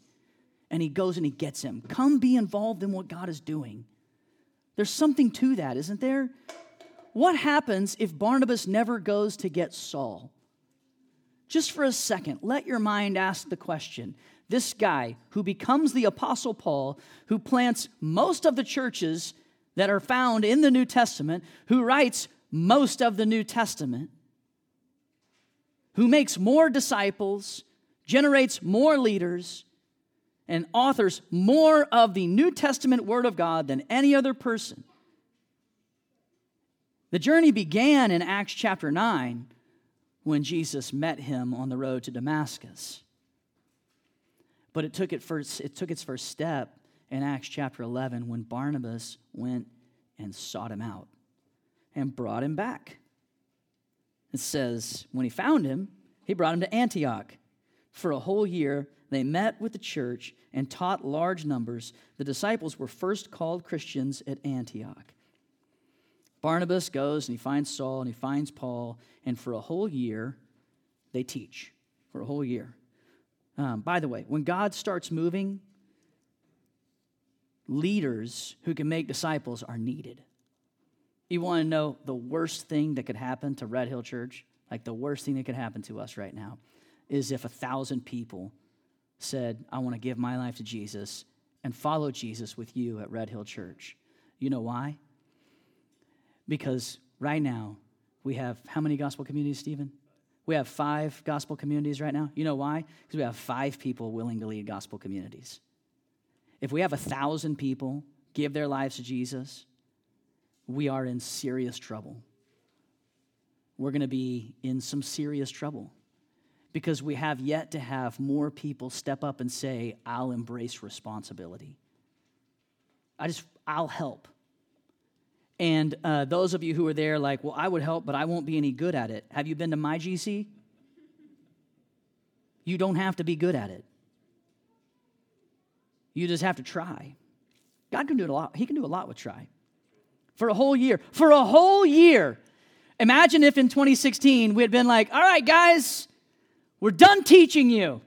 And he goes and he gets him. Come be involved in what God is doing. There's something to that, isn't there? What happens if Barnabas never goes to get Saul? Just for a second, let your mind ask the question. This guy who becomes the Apostle Paul, who plants most of the churches that are found in the New Testament, who writes most of the New Testament, who makes more disciples, generates more leaders, and authors more of the New Testament Word of God than any other person. The journey began in Acts chapter 9 when Jesus met him on the road to Damascus. But it took, it, first, it took its first step in Acts chapter 11 when Barnabas went and sought him out and brought him back. It says, when he found him, he brought him to Antioch. For a whole year, they met with the church and taught large numbers. The disciples were first called Christians at Antioch. Barnabas goes and he finds Saul and he finds Paul, and for a whole year, they teach. For a whole year. Um, by the way, when God starts moving, leaders who can make disciples are needed. You want to know the worst thing that could happen to Red Hill Church? Like the worst thing that could happen to us right now is if a thousand people said, I want to give my life to Jesus and follow Jesus with you at Red Hill Church. You know why? Because right now, we have how many gospel communities, Stephen? We have five gospel communities right now. You know why? Because we have five people willing to lead gospel communities. If we have a thousand people give their lives to Jesus, we are in serious trouble. We're going to be in some serious trouble because we have yet to have more people step up and say, I'll embrace responsibility. I just, I'll help. And uh, those of you who are there, like, well, I would help, but I won't be any good at it. Have you been to my GC? You don't have to be good at it. You just have to try. God can do it a lot. He can do a lot with try. For a whole year. For a whole year. Imagine if in 2016 we had been like, all right, guys, we're done teaching you.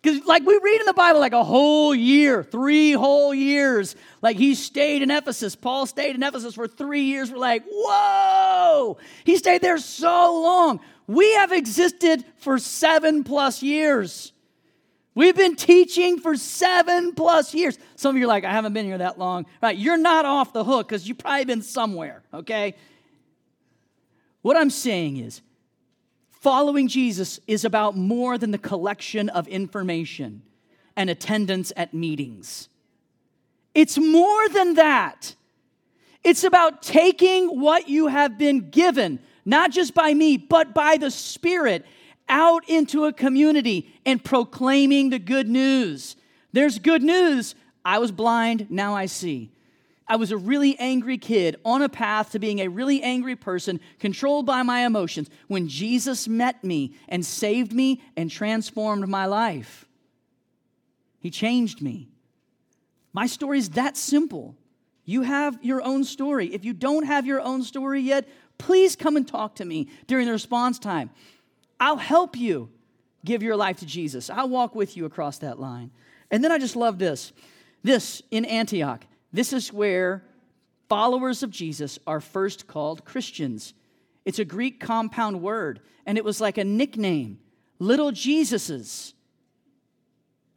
Because, like, we read in the Bible, like a whole year, three whole years. Like, he stayed in Ephesus. Paul stayed in Ephesus for three years. We're like, whoa! He stayed there so long. We have existed for seven plus years. We've been teaching for seven plus years. Some of you are like, I haven't been here that long. Right, you're not off the hook because you've probably been somewhere, okay? What I'm saying is, Following Jesus is about more than the collection of information and attendance at meetings. It's more than that. It's about taking what you have been given, not just by me, but by the Spirit, out into a community and proclaiming the good news. There's good news. I was blind, now I see. I was a really angry kid on a path to being a really angry person, controlled by my emotions, when Jesus met me and saved me and transformed my life. He changed me. My story is that simple. You have your own story. If you don't have your own story yet, please come and talk to me during the response time. I'll help you give your life to Jesus. I'll walk with you across that line. And then I just love this. This in Antioch. This is where followers of Jesus are first called Christians. It's a Greek compound word, and it was like a nickname little Jesuses.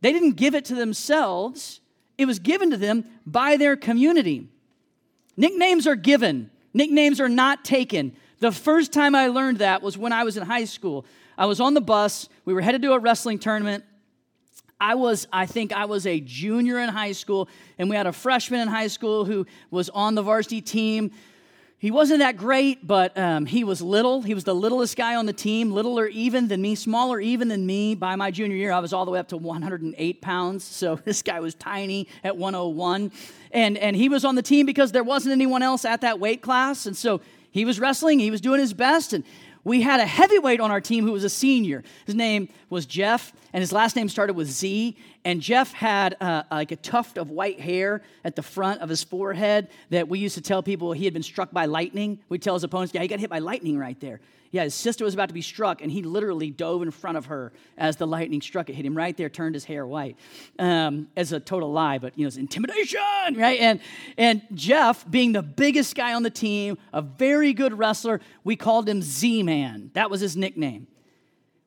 They didn't give it to themselves, it was given to them by their community. Nicknames are given, nicknames are not taken. The first time I learned that was when I was in high school. I was on the bus, we were headed to a wrestling tournament, I was, I think I was a junior in high school, and we had a freshman in high school who was on the varsity team. He wasn't that great, but um, he was little. He was the littlest guy on the team, littler even than me, smaller even than me. By my junior year, I was all the way up to 108 pounds. So [laughs] this guy was tiny at 101. And, and he was on the team because there wasn't anyone else at that weight class. And so he was wrestling, he was doing his best. And we had a heavyweight on our team who was a senior. His name was Jeff, and his last name started with Z. And Jeff had uh, like a tuft of white hair at the front of his forehead that we used to tell people he had been struck by lightning. We'd tell his opponents, yeah, he got hit by lightning right there. Yeah, his sister was about to be struck, and he literally dove in front of her as the lightning struck. It hit him right there, turned his hair white. Um, as a total lie, but you know, it's intimidation, right? And and Jeff, being the biggest guy on the team, a very good wrestler, we called him Z Man. That was his nickname.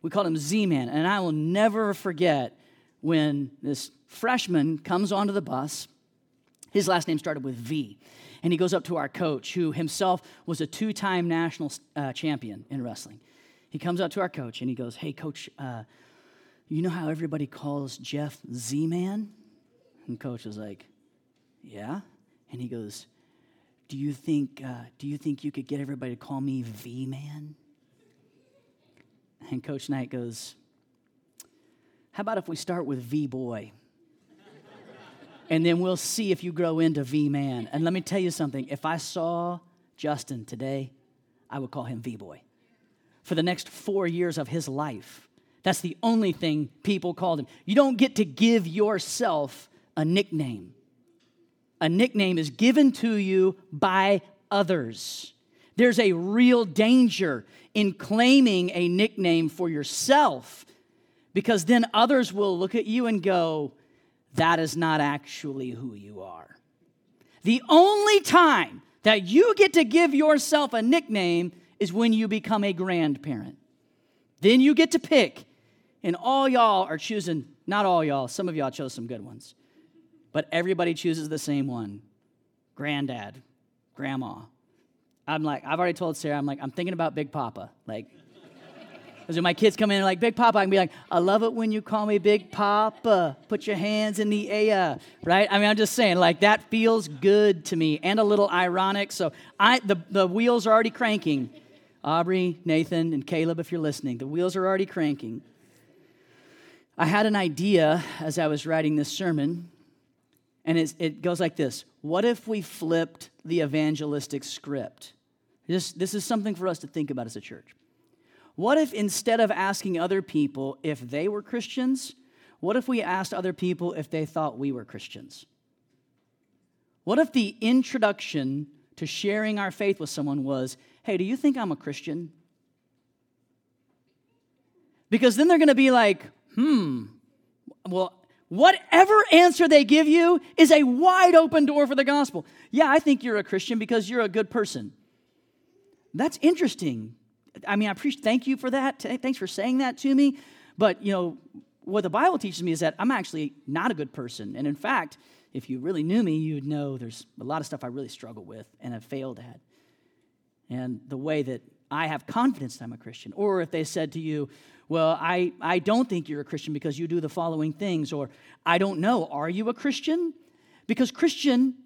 We called him Z Man, and I will never forget when this freshman comes onto the bus. His last name started with V and he goes up to our coach, who himself was a two time national uh, champion in wrestling. He comes up to our coach and he goes, Hey, coach, uh, you know how everybody calls Jeff Z Man? And coach was like, Yeah. And he goes, Do you think, uh, do you, think you could get everybody to call me V Man? And Coach Knight goes, How about if we start with V Boy? and then we'll see if you grow into V Man. And let me tell you something if I saw Justin today, I would call him V Boy. For the next four years of his life, That's the only thing people called him. You don't get to give yourself a nickname. A nickname is given to you by others. There's a real danger in claiming a nickname for yourself because then others will look at you and go, that is not actually who you are. The only time that you get to give yourself a nickname is when you become a grandparent. Then you get to pick, and all y'all are choosing, not all y'all, some of y'all chose some good ones, but everybody chooses the same one granddad, grandma. I'm like, I've already told Sarah, I'm like, I'm thinking about Big Papa. Like, because when my kids come in and like, Big Papa, I can be like, I love it when you call me Big Papa. Put your hands in the air, right? I mean, I'm just saying, like, that feels good to me and a little ironic. So I, the, the wheels are already cranking. Aubrey, Nathan, and Caleb, if you're listening, the wheels are already cranking. I had an idea as I was writing this sermon, and it goes like this What if we flipped the evangelistic script? This, this is something for us to think about as a church. What if instead of asking other people if they were Christians, what if we asked other people if they thought we were Christians? What if the introduction to sharing our faith with someone was, hey, do you think I'm a Christian? Because then they're going to be like, hmm, well, whatever answer they give you is a wide open door for the gospel. Yeah, I think you're a Christian because you're a good person. That's interesting. I mean, I appreciate, thank you for that. Thanks for saying that to me. But, you know, what the Bible teaches me is that I'm actually not a good person. And in fact, if you really knew me, you would know there's a lot of stuff I really struggle with and have failed at. And the way that I have confidence that I'm a Christian. Or if they said to you, well, I, I don't think you're a Christian because you do the following things, or I don't know, are you a Christian? Because Christian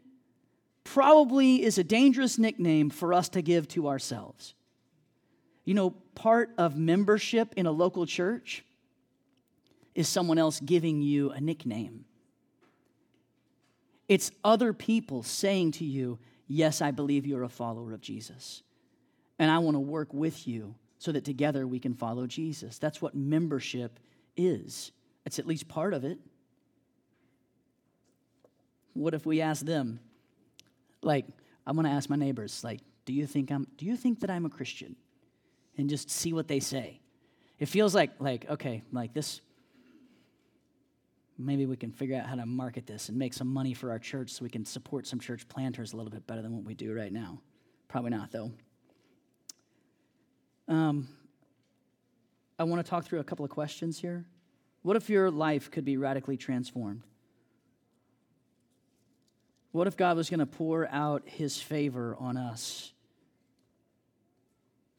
probably is a dangerous nickname for us to give to ourselves. You know, part of membership in a local church is someone else giving you a nickname. It's other people saying to you, Yes, I believe you're a follower of Jesus. And I want to work with you so that together we can follow Jesus. That's what membership is. It's at least part of it. What if we ask them, like, I'm going to ask my neighbors, like, do you think I'm do you think that I'm a Christian? And just see what they say. It feels like like okay, like this maybe we can figure out how to market this and make some money for our church so we can support some church planters a little bit better than what we do right now. Probably not, though. Um, I want to talk through a couple of questions here. What if your life could be radically transformed? What if God was going to pour out his favor on us?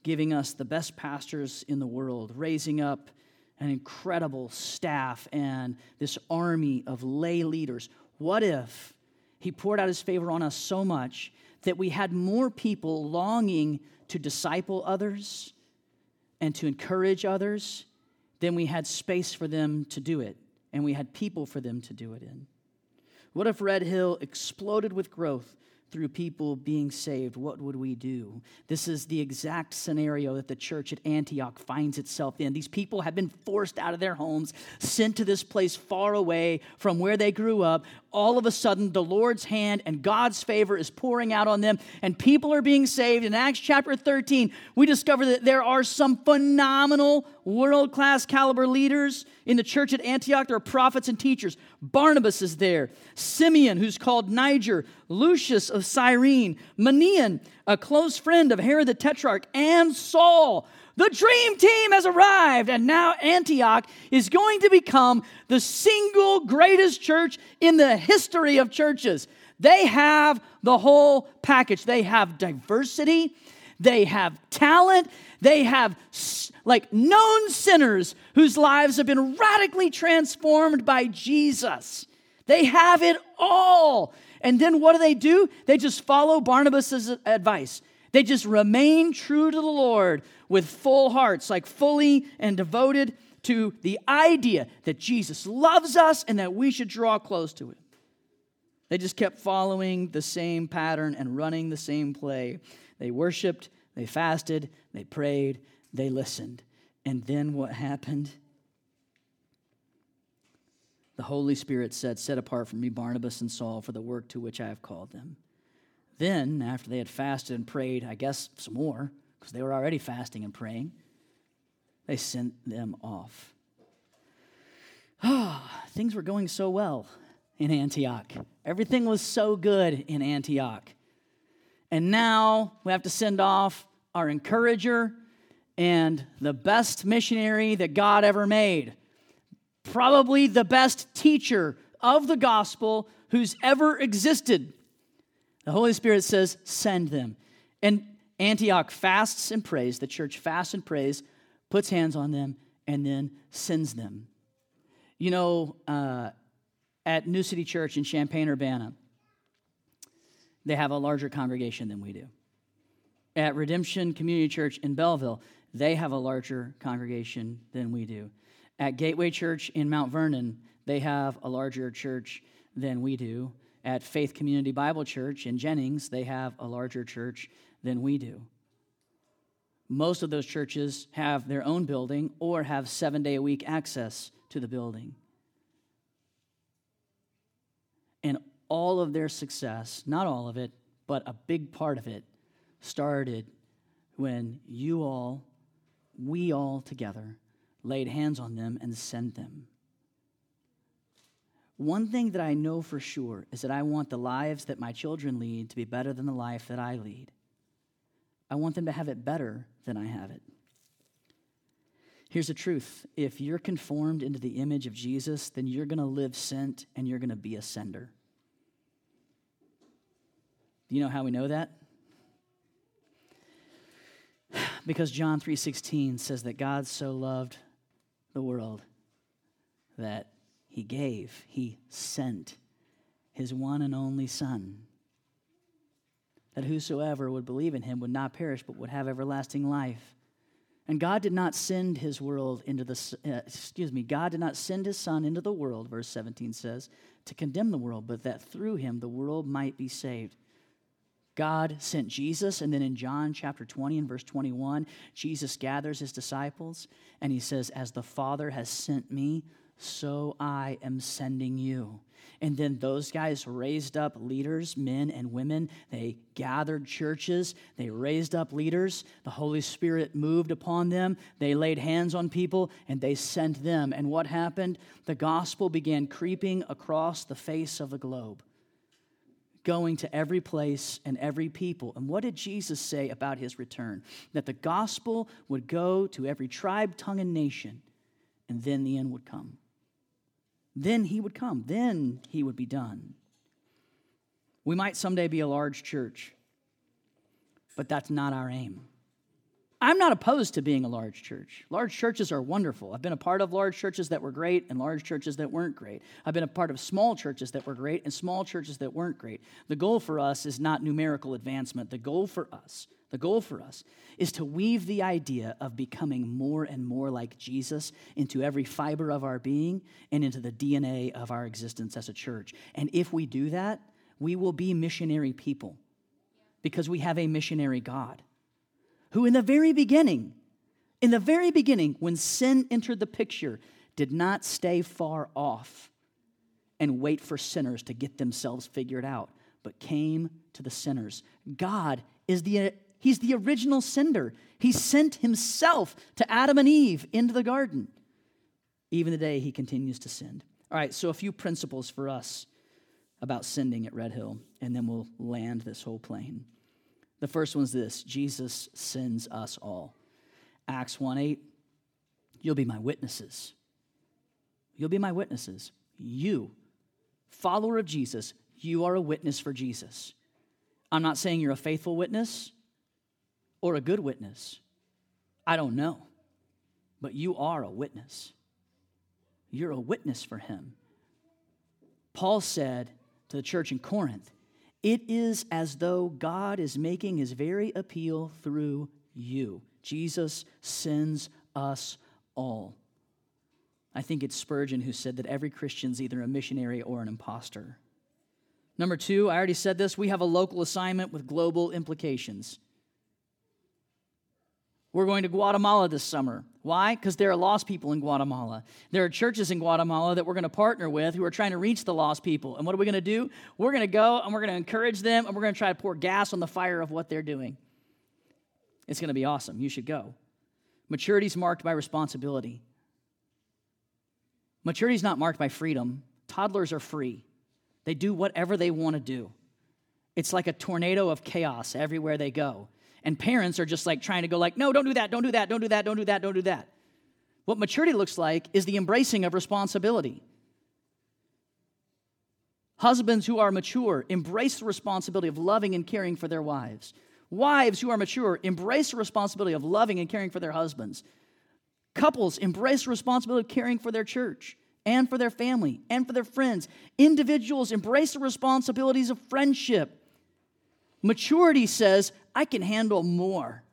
Giving us the best pastors in the world, raising up an incredible staff and this army of lay leaders. What if he poured out his favor on us so much that we had more people longing to disciple others and to encourage others then we had space for them to do it and we had people for them to do it in? What if Red Hill exploded with growth through people being saved, what would we do? This is the exact scenario that the church at Antioch finds itself in. These people have been forced out of their homes, sent to this place far away from where they grew up. All of a sudden, the Lord's hand and God's favor is pouring out on them, and people are being saved. In Acts chapter 13, we discover that there are some phenomenal, world class caliber leaders in the church at Antioch. There are prophets and teachers. Barnabas is there, Simeon, who's called Niger, Lucius of Cyrene, Manaen, a close friend of Herod the Tetrarch, and Saul. The dream team has arrived, and now Antioch is going to become the single greatest church in the history of churches. They have the whole package. They have diversity, they have talent, they have like known sinners whose lives have been radically transformed by Jesus. They have it all. And then what do they do? They just follow Barnabas' advice. They just remain true to the Lord with full hearts, like fully and devoted to the idea that Jesus loves us and that we should draw close to Him. They just kept following the same pattern and running the same play. They worshiped, they fasted, they prayed, they listened. And then what happened? the Holy Spirit said, Set apart from me Barnabas and Saul for the work to which I have called them. Then, after they had fasted and prayed, I guess some more, because they were already fasting and praying, they sent them off. Ah, things were going so well in Antioch. Everything was so good in Antioch. And now we have to send off our encourager and the best missionary that God ever made probably the best teacher of the gospel who's ever existed. The Holy Spirit says, send them. And Antioch fasts and prays. The church fasts and prays, puts hands on them, and then sends them. You know, uh, at New City Church in Champaign Urbana, they have a larger congregation than we do. At Redemption Community Church in Belleville, they have a larger congregation than we do. At Gateway Church in Mount Vernon, they have a larger church than we do. At Faith Community Bible Church in Jennings, they have a larger church than we do. Most of those churches have their own building or have seven day a week access to the building. And all of their success, not all of it, but a big part of it, started when you all, we all together, laid hands on them and sent them. One thing that I know for sure is that I want the lives that my children lead to be better than the life that I lead. I want them to have it better than I have it. Here's the truth if you're conformed into the image of Jesus, then you're going to live sent and you're going to be a sender. Do you know how we know that? Because John 3:16 says that God so loved the world that he gave, he sent his one and only Son, that whosoever would believe in him would not perish but would have everlasting life. And God did not send his world into the, uh, excuse me, God did not send his Son into the world, verse 17 says, to condemn the world, but that through him the world might be saved. God sent Jesus. And then in John chapter 20 and verse 21, Jesus gathers his disciples and he says, As the Father has sent me, so I am sending you. And then those guys raised up leaders, men and women. They gathered churches. They raised up leaders. The Holy Spirit moved upon them. They laid hands on people and they sent them. And what happened? The gospel began creeping across the face of the globe going to every place and every people. And what did Jesus say about his return? That the gospel would go to every tribe, tongue, and nation, and then the end would come. Then he would come. Then he would be done. We might someday be a large church, but that's not our aim. I'm not opposed to being a large church. Large churches are wonderful. I've been a part of large churches that were great and large churches that weren't great. I've been a part of small churches that were great and small churches that weren't great. The goal for us is not numerical advancement. The goal for us, the goal for us is to weave the idea of becoming more and more like Jesus into every fiber of our being and into the DNA of our existence as a church. And if we do that, we will be missionary people because we have a missionary God who in the very beginning, in the very beginning, when sin entered the picture, did not stay far off and wait for sinners to get themselves figured out, but came to the sinners. God is the He's the original sender. He sent himself to Adam and Eve into the garden. Even today, he continues to send. All right, so a few principles for us about sending at Red Hill, and then we'll land this whole plane. The first one's this Jesus sends us all. Acts 1 8, you'll be my witnesses. You'll be my witnesses. You, follower of Jesus, you are a witness for Jesus. I'm not saying you're a faithful witness or a good witness. I don't know. But you are a witness. You're a witness for him. Paul said to the church in Corinth, it is as though God is making his very appeal through you. Jesus sends us all. I think it's Spurgeon who said that every Christian's either a missionary or an impostor. Number two, I already said this, we have a local assignment with global implications. We're going to Guatemala this summer. Why? Because there are lost people in Guatemala. There are churches in Guatemala that we're going to partner with who are trying to reach the lost people. And what are we going to do? We're going to go and we're going to encourage them and we're going to try to pour gas on the fire of what they're doing. It's going to be awesome. You should go. Maturity is marked by responsibility. Maturity is not marked by freedom. Toddlers are free, they do whatever they want to do. It's like a tornado of chaos everywhere they go. And parents are just like trying to go like, no, don't do that, don't do that, don't do that, don't do that, don't do that. What maturity looks like is the embracing of responsibility. Husbands who are mature embrace the responsibility of loving and caring for their wives. Wives who are mature embrace the responsibility of loving and caring for their husbands. Couples embrace the responsibility of caring for their church and for their family and for their friends. Individuals embrace the responsibilities of friendship. Maturity says, I can handle more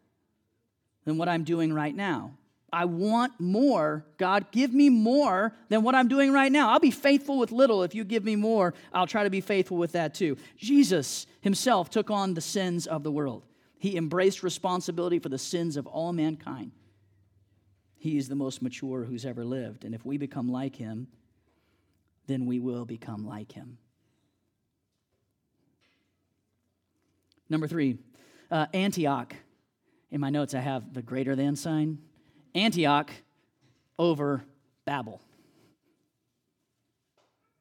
than what I'm doing right now. I want more. God, give me more than what I'm doing right now. I'll be faithful with little. If you give me more, I'll try to be faithful with that too. Jesus himself took on the sins of the world, he embraced responsibility for the sins of all mankind. He is the most mature who's ever lived. And if we become like him, then we will become like him. Number three, uh, Antioch. In my notes, I have the greater than sign. Antioch over Babel.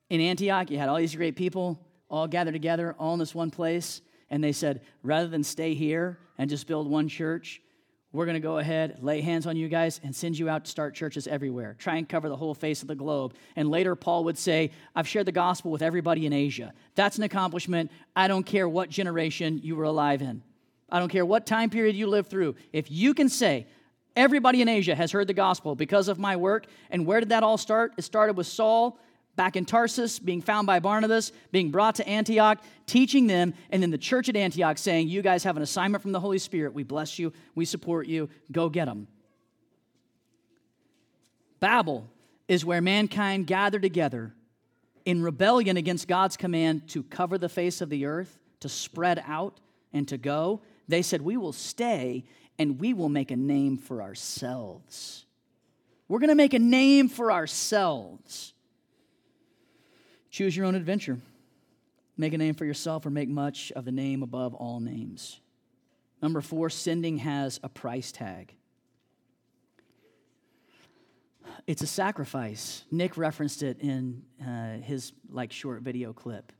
In Antioch, you had all these great people all gathered together, all in this one place, and they said, rather than stay here and just build one church, we're going to go ahead, lay hands on you guys, and send you out to start churches everywhere. Try and cover the whole face of the globe. And later, Paul would say, I've shared the gospel with everybody in Asia. That's an accomplishment. I don't care what generation you were alive in. I don't care what time period you live through. If you can say, everybody in Asia has heard the gospel because of my work, and where did that all start? It started with Saul back in Tarsus, being found by Barnabas, being brought to Antioch, teaching them, and then the church at Antioch saying, You guys have an assignment from the Holy Spirit. We bless you. We support you. Go get them. Babel is where mankind gathered together in rebellion against God's command to cover the face of the earth, to spread out, and to go. They said, We will stay and we will make a name for ourselves. We're going to make a name for ourselves. Choose your own adventure. Make a name for yourself or make much of the name above all names. Number four, sending has a price tag. It's a sacrifice. Nick referenced it in uh, his like short video clip.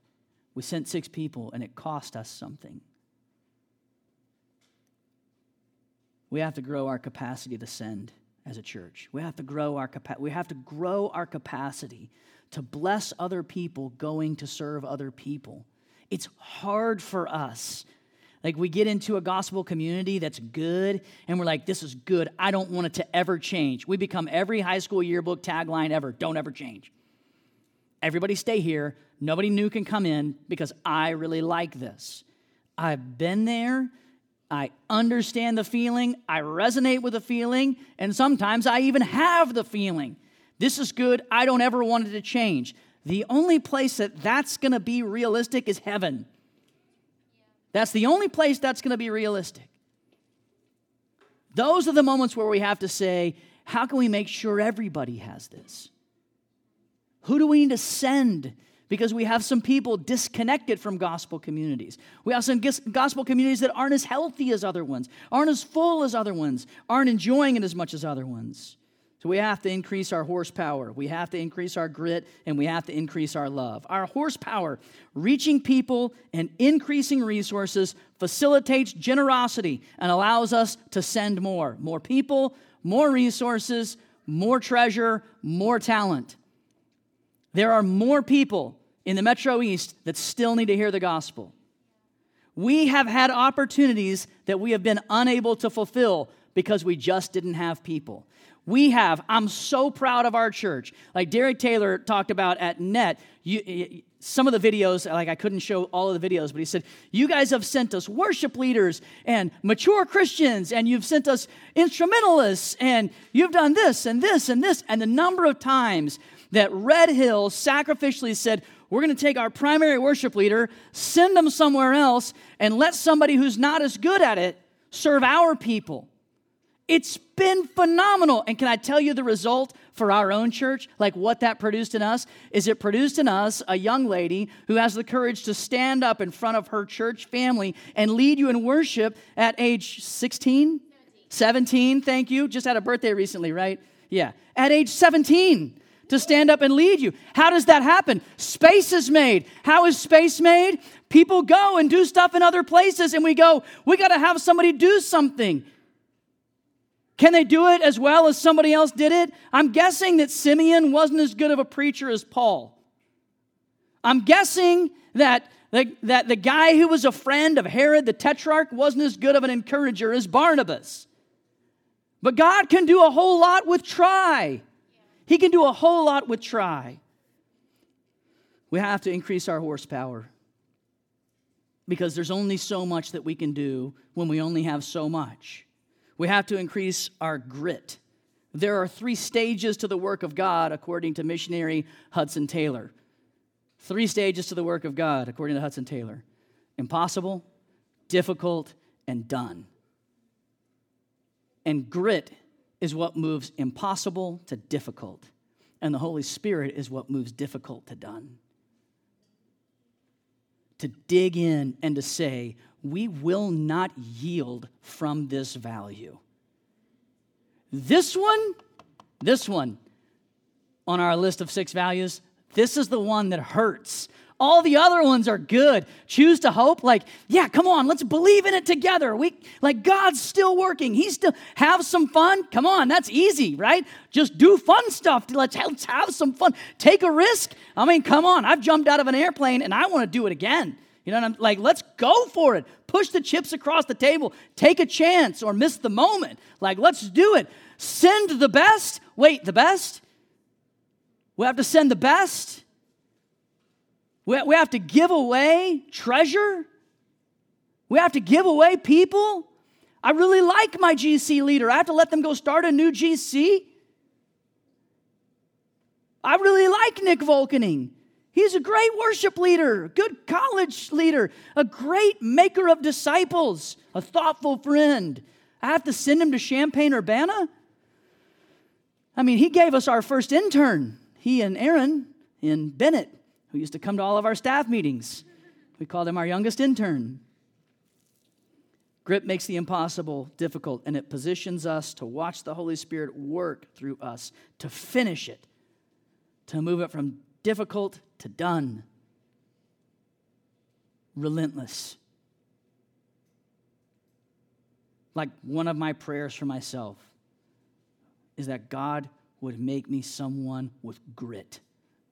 We sent six people and it cost us something. We have to grow our capacity to send as a church. We have to grow our capa- we have to grow our capacity to bless other people going to serve other people. It's hard for us. Like we get into a gospel community that's good and we're like this is good. I don't want it to ever change. We become every high school yearbook tagline ever, don't ever change. Everybody stay here. Nobody new can come in because I really like this. I've been there I understand the feeling, I resonate with the feeling, and sometimes I even have the feeling. This is good, I don't ever want it to change. The only place that that's going to be realistic is heaven. That's the only place that's going to be realistic. Those are the moments where we have to say, how can we make sure everybody has this? Who do we need to send because we have some people disconnected from gospel communities. We have some gospel communities that aren't as healthy as other ones, aren't as full as other ones, aren't enjoying it as much as other ones. So we have to increase our horsepower, we have to increase our grit, and we have to increase our love. Our horsepower, reaching people and increasing resources, facilitates generosity and allows us to send more. More people, more resources, more treasure, more talent. There are more people in the Metro East that still need to hear the gospel. We have had opportunities that we have been unable to fulfill because we just didn't have people. We have, I'm so proud of our church. Like Derek Taylor talked about at NET, you, some of the videos, like I couldn't show all of the videos, but he said, You guys have sent us worship leaders and mature Christians, and you've sent us instrumentalists, and you've done this and this and this. And the number of times that Red Hill sacrificially said, we're going to take our primary worship leader, send them somewhere else, and let somebody who's not as good at it serve our people. It's been phenomenal. And can I tell you the result for our own church? Like what that produced in us? Is it produced in us a young lady who has the courage to stand up in front of her church family and lead you in worship at age 16? 17. 17, thank you. Just had a birthday recently, right? Yeah. At age 17 to stand up and lead you. How does that happen? Space is made. How is space made? People go and do stuff in other places, and we go, we got to have somebody do something. Can they do it as well as somebody else did it? I'm guessing that Simeon wasn't as good of a preacher as Paul. I'm guessing that the, that the guy who was a friend of Herod the Tetrarch wasn't as good of an encourager as Barnabas. But God can do a whole lot with try. He can do a whole lot with try. We have to increase our horsepower because there's only so much that we can do when we only have so much. We have to increase our grit. There are three stages to the work of God, according to missionary Hudson Taylor. Three stages to the work of God, according to Hudson Taylor impossible, difficult, and done. And grit is what moves impossible to difficult, and the Holy Spirit is what moves difficult to done. To dig in and to say, we will not yield from this value. This one, this one on our list of six values, this is the one that hurts. All the other ones are good. Choose to hope, like, yeah, come on, let's believe in it together. We like God's still working. He's still have some fun. Come on, that's easy, right? Just do fun stuff. Let's, let's have some fun. Take a risk. I mean, come on. I've jumped out of an airplane and I want to do it again. You know, I'm like, let's go for it. Push the chips across the table. Take a chance or miss the moment. Like, let's do it. Send the best. Wait, the best? We have to send the best. We have to give away treasure. We have to give away people. I really like my GC leader. I have to let them go start a new GC. I really like Nick Volkening. He's a great worship leader, good college leader, a great maker of disciples, a thoughtful friend. I have to send him to Champaign Urbana? I mean, he gave us our first intern, he and Aaron in Bennett, who used to come to all of our staff meetings. We called him our youngest intern. Grit makes the impossible difficult, and it positions us to watch the Holy Spirit work through us to finish it, to move it from difficult to done. Relentless. Like one of my prayers for myself is that God would make me someone with grit,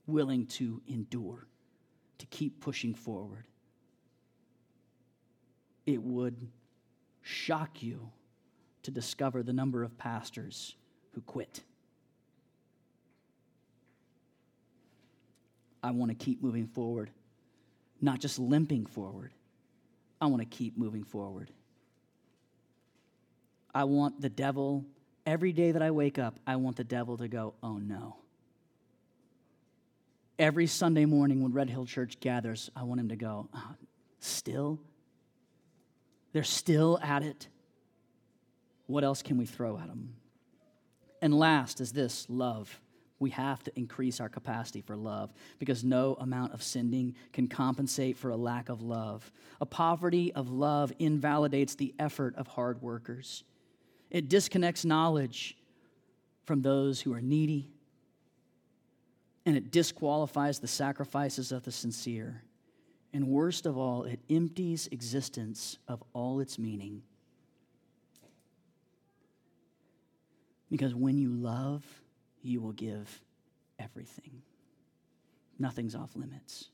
willing to endure, to keep pushing forward. It would shock you to discover the number of pastors who quit. I want to keep moving forward, not just limping forward. I want to keep moving forward. I want the devil, every day that I wake up, I want the devil to go, oh no. Every Sunday morning when Red Hill Church gathers, I want him to go, oh, still? They're still at it. What else can we throw at them? And last is this love we have to increase our capacity for love because no amount of sending can compensate for a lack of love. A poverty of love invalidates the effort of hard workers, it disconnects knowledge from those who are needy, and it disqualifies the sacrifices of the sincere. And worst of all, it empties existence of all its meaning. Because when you love, you will give everything. Nothing's off limits.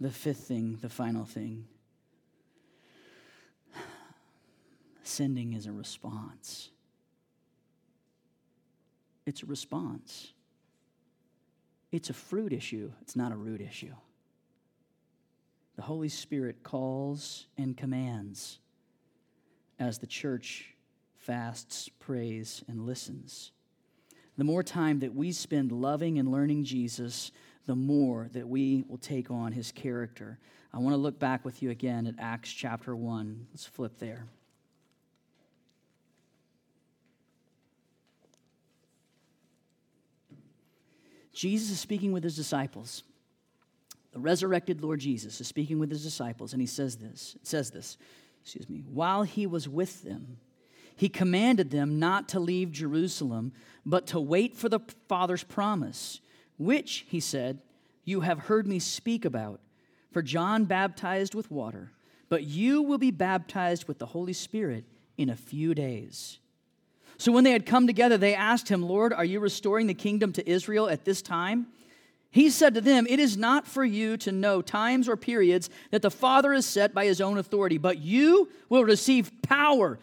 The fifth thing, the final thing [sighs] sending is a response. It's a response. It's a fruit issue, it's not a root issue. The Holy Spirit calls and commands as the church fasts, prays, and listens. The more time that we spend loving and learning Jesus, the more that we will take on his character. I want to look back with you again at Acts chapter 1. Let's flip there. Jesus is speaking with his disciples. The resurrected Lord Jesus is speaking with his disciples, and he says this. It says this, excuse me, while he was with them, he commanded them not to leave Jerusalem, but to wait for the Father's promise, which, he said, you have heard me speak about. For John baptized with water, but you will be baptized with the Holy Spirit in a few days. So when they had come together, they asked him, Lord, are you restoring the kingdom to Israel at this time? He said to them, It is not for you to know times or periods that the Father has set by his own authority, but you will receive power,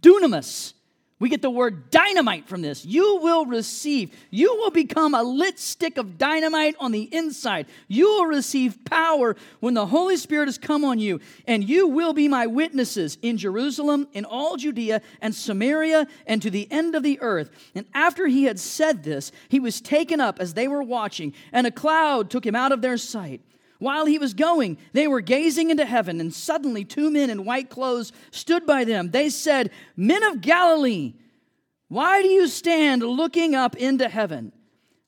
dunamis, we get the word dynamite from this. You will receive, you will become a lit stick of dynamite on the inside. You will receive power when the Holy Spirit has come on you, and you will be my witnesses in Jerusalem, in all Judea and Samaria, and to the end of the earth. And after he had said this, he was taken up as they were watching, and a cloud took him out of their sight. While he was going, they were gazing into heaven, and suddenly two men in white clothes stood by them. They said, Men of Galilee, why do you stand looking up into heaven?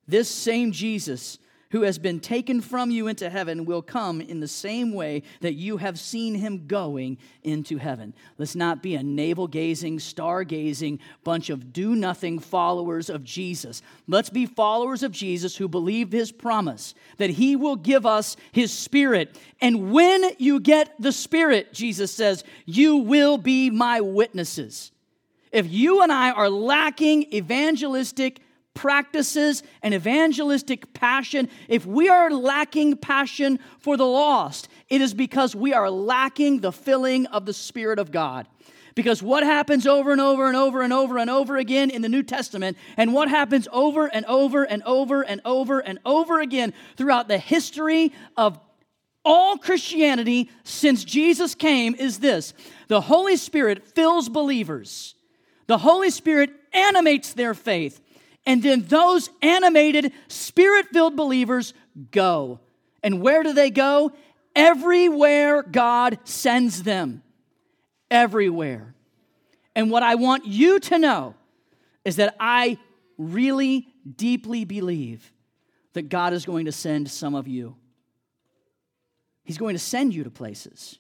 This same Jesus who has been taken from you into heaven will come in the same way that you have seen him going into heaven. Let's not be a navel gazing, star gazing bunch of do nothing followers of Jesus. Let's be followers of Jesus who believe his promise that he will give us his spirit. And when you get the spirit, Jesus says, you will be my witnesses. If you and I are lacking evangelistic practices and evangelistic passion, if we are lacking passion for the lost, it is because we are lacking the filling of the Spirit of God. Because what happens over and over and over and over and over again in the New Testament, and what happens over and over and over and over and over again throughout the history of all Christianity since Jesus came, is this the Holy Spirit fills believers, the Holy Spirit animates their faith. And then those animated, spirit filled believers go. And where do they go? Everywhere God sends them. Everywhere. And what I want you to know is that I really deeply believe that God is going to send some of you. He's going to send you to places.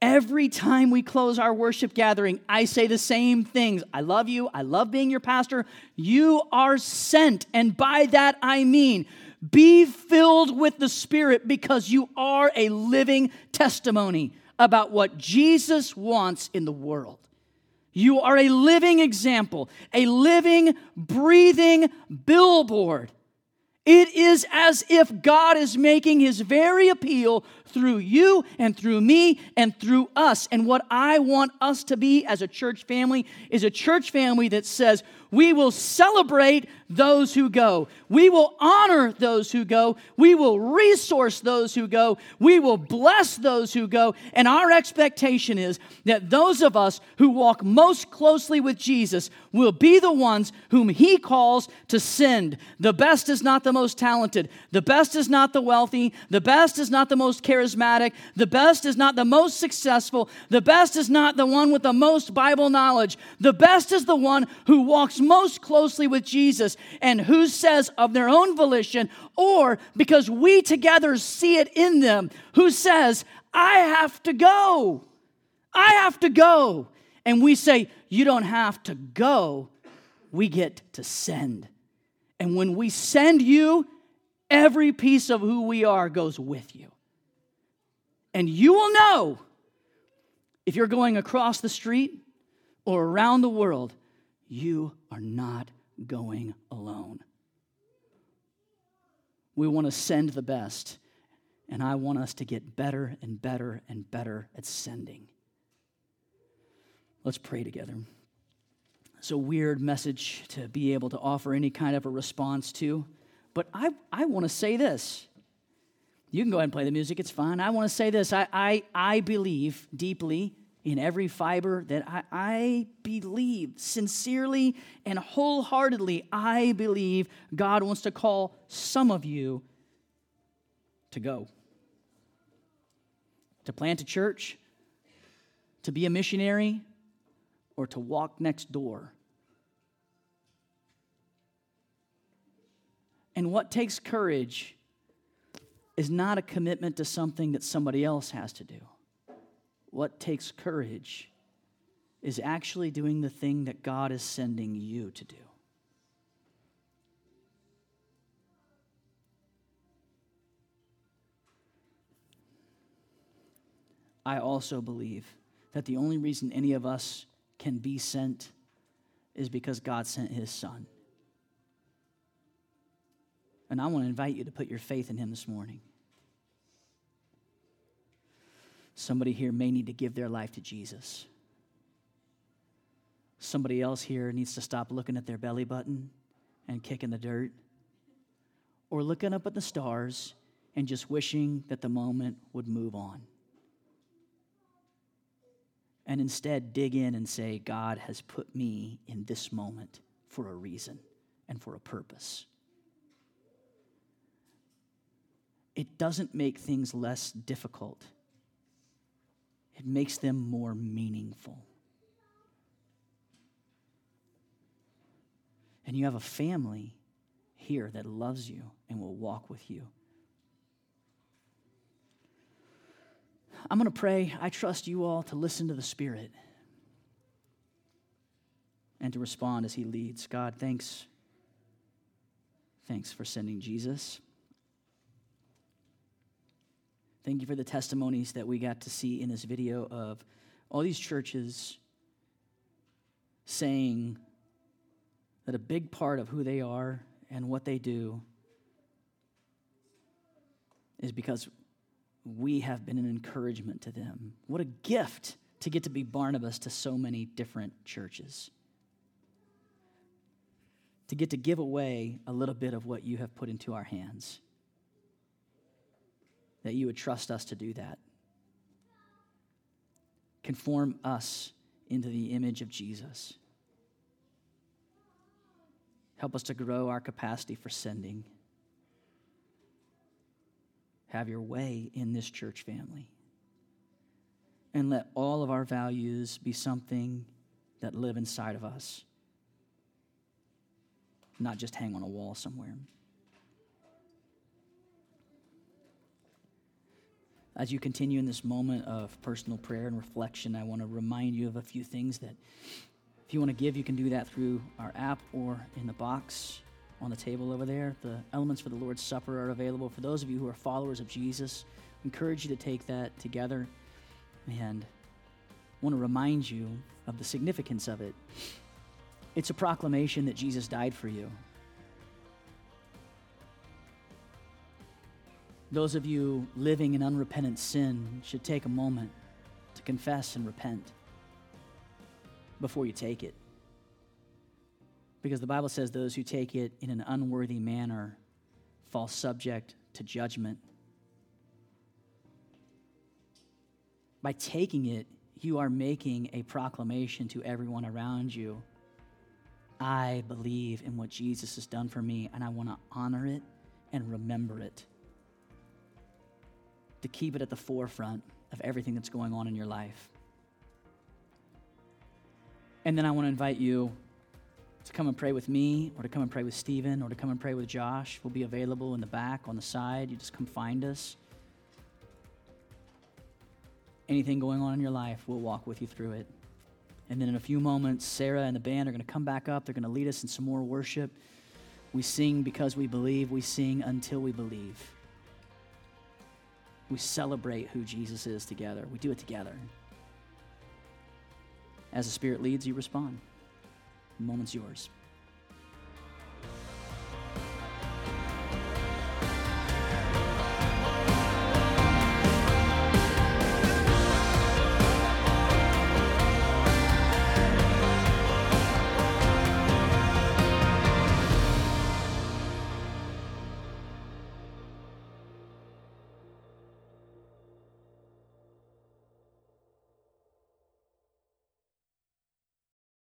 Every time we close our worship gathering, I say the same things. I love you. I love being your pastor. You are sent. And by that I mean, be filled with the Spirit because you are a living testimony about what Jesus wants in the world. You are a living example, a living, breathing billboard. It is as if God is making his very appeal through you and through me and through us. And what I want us to be as a church family is a church family that says, we will celebrate those who go. We will honor those who go. We will resource those who go. We will bless those who go. And our expectation is that those of us who walk most closely with Jesus will be the ones whom He calls to send. The best is not the most talented. The best is not the wealthy. The best is not the most charismatic. The best is not the most successful. The best is not the one with the most Bible knowledge. The best is the one who walks most closely with Jesus and who says of their own volition or because we together see it in them, who says, I have to go. I have to go. And we say, You don't have to go. We get to send. And when we send you, every piece of who we are goes with you. And you will know if you're going across the street or around the world you are not going alone. We want to send the best, and I want us to get better and better and better at sending. Let's pray together. It's a weird message to be able to offer any kind of a response to, but I, I want to say this. You can go ahead and play the music, it's fine. I want to say this. I, I, I believe deeply in every fiber that I, I, believe sincerely and wholeheartedly. I believe God wants to call some of you to go, to plant a church, to be a missionary, or to walk next door. And what takes courage is not a commitment to something that somebody else has to do. What takes courage is actually doing the thing that God is sending you to do. I also believe that the only reason any of us can be sent is because God sent his son. And I want to invite you to put your faith in him this morning. Somebody here may need to give their life to Jesus. Somebody else here needs to stop looking at their belly button and kicking the dirt, or looking up at the stars and just wishing that the moment would move on. And instead, dig in and say, God has put me in this moment for a reason and for a purpose. It doesn't make things less difficult, it makes them more meaningful. And you have a family here that loves you and will walk with you. I'm going to pray. I trust you all to listen to the Spirit and to respond as He leads. God, thanks. Thanks for sending Jesus. Thank you for the testimonies that we got to see in this video of all these churches saying that a big part of who they are and what they do is because we have been an encouragement to them. What a gift to get to be Barnabas to so many different churches. To get to give away a little bit of what you have put into our hands. That you would trust us to do that. Conform us into the image of Jesus. Help us to grow our capacity for sending. Have your way in this church family. And let all of our values be something that live inside of us, not just hang on a wall somewhere. As you continue in this moment of personal prayer and reflection, I want to remind you of a few things that if you want to give, you can do that through our app or in the box on the table over there. The elements for the Lord's Supper are available. For those of you who are followers of Jesus, I encourage you to take that together and I want to remind you of the significance of it. It's a proclamation that Jesus died for you. Those of you living in unrepentant sin should take a moment to confess and repent before you take it. Because the Bible says those who take it in an unworthy manner fall subject to judgment. By taking it, you are making a proclamation to everyone around you. I believe in what Jesus has done for me, and I want to honor it and remember it. To keep it at the forefront of everything that's going on in your life. And then I want to invite you to come and pray with me, or to come and pray with Stephen, or to come and pray with Josh. We'll be available in the back, on the side. You just come find us. Anything going on in your life, we'll walk with you through it. And then in a few moments, Sarah and the band are going to come back up. They're going to lead us in some more worship. We sing because we believe, we sing until we believe. We celebrate who Jesus is together. We do it together. As the Spirit leads, you respond. The moment's yours.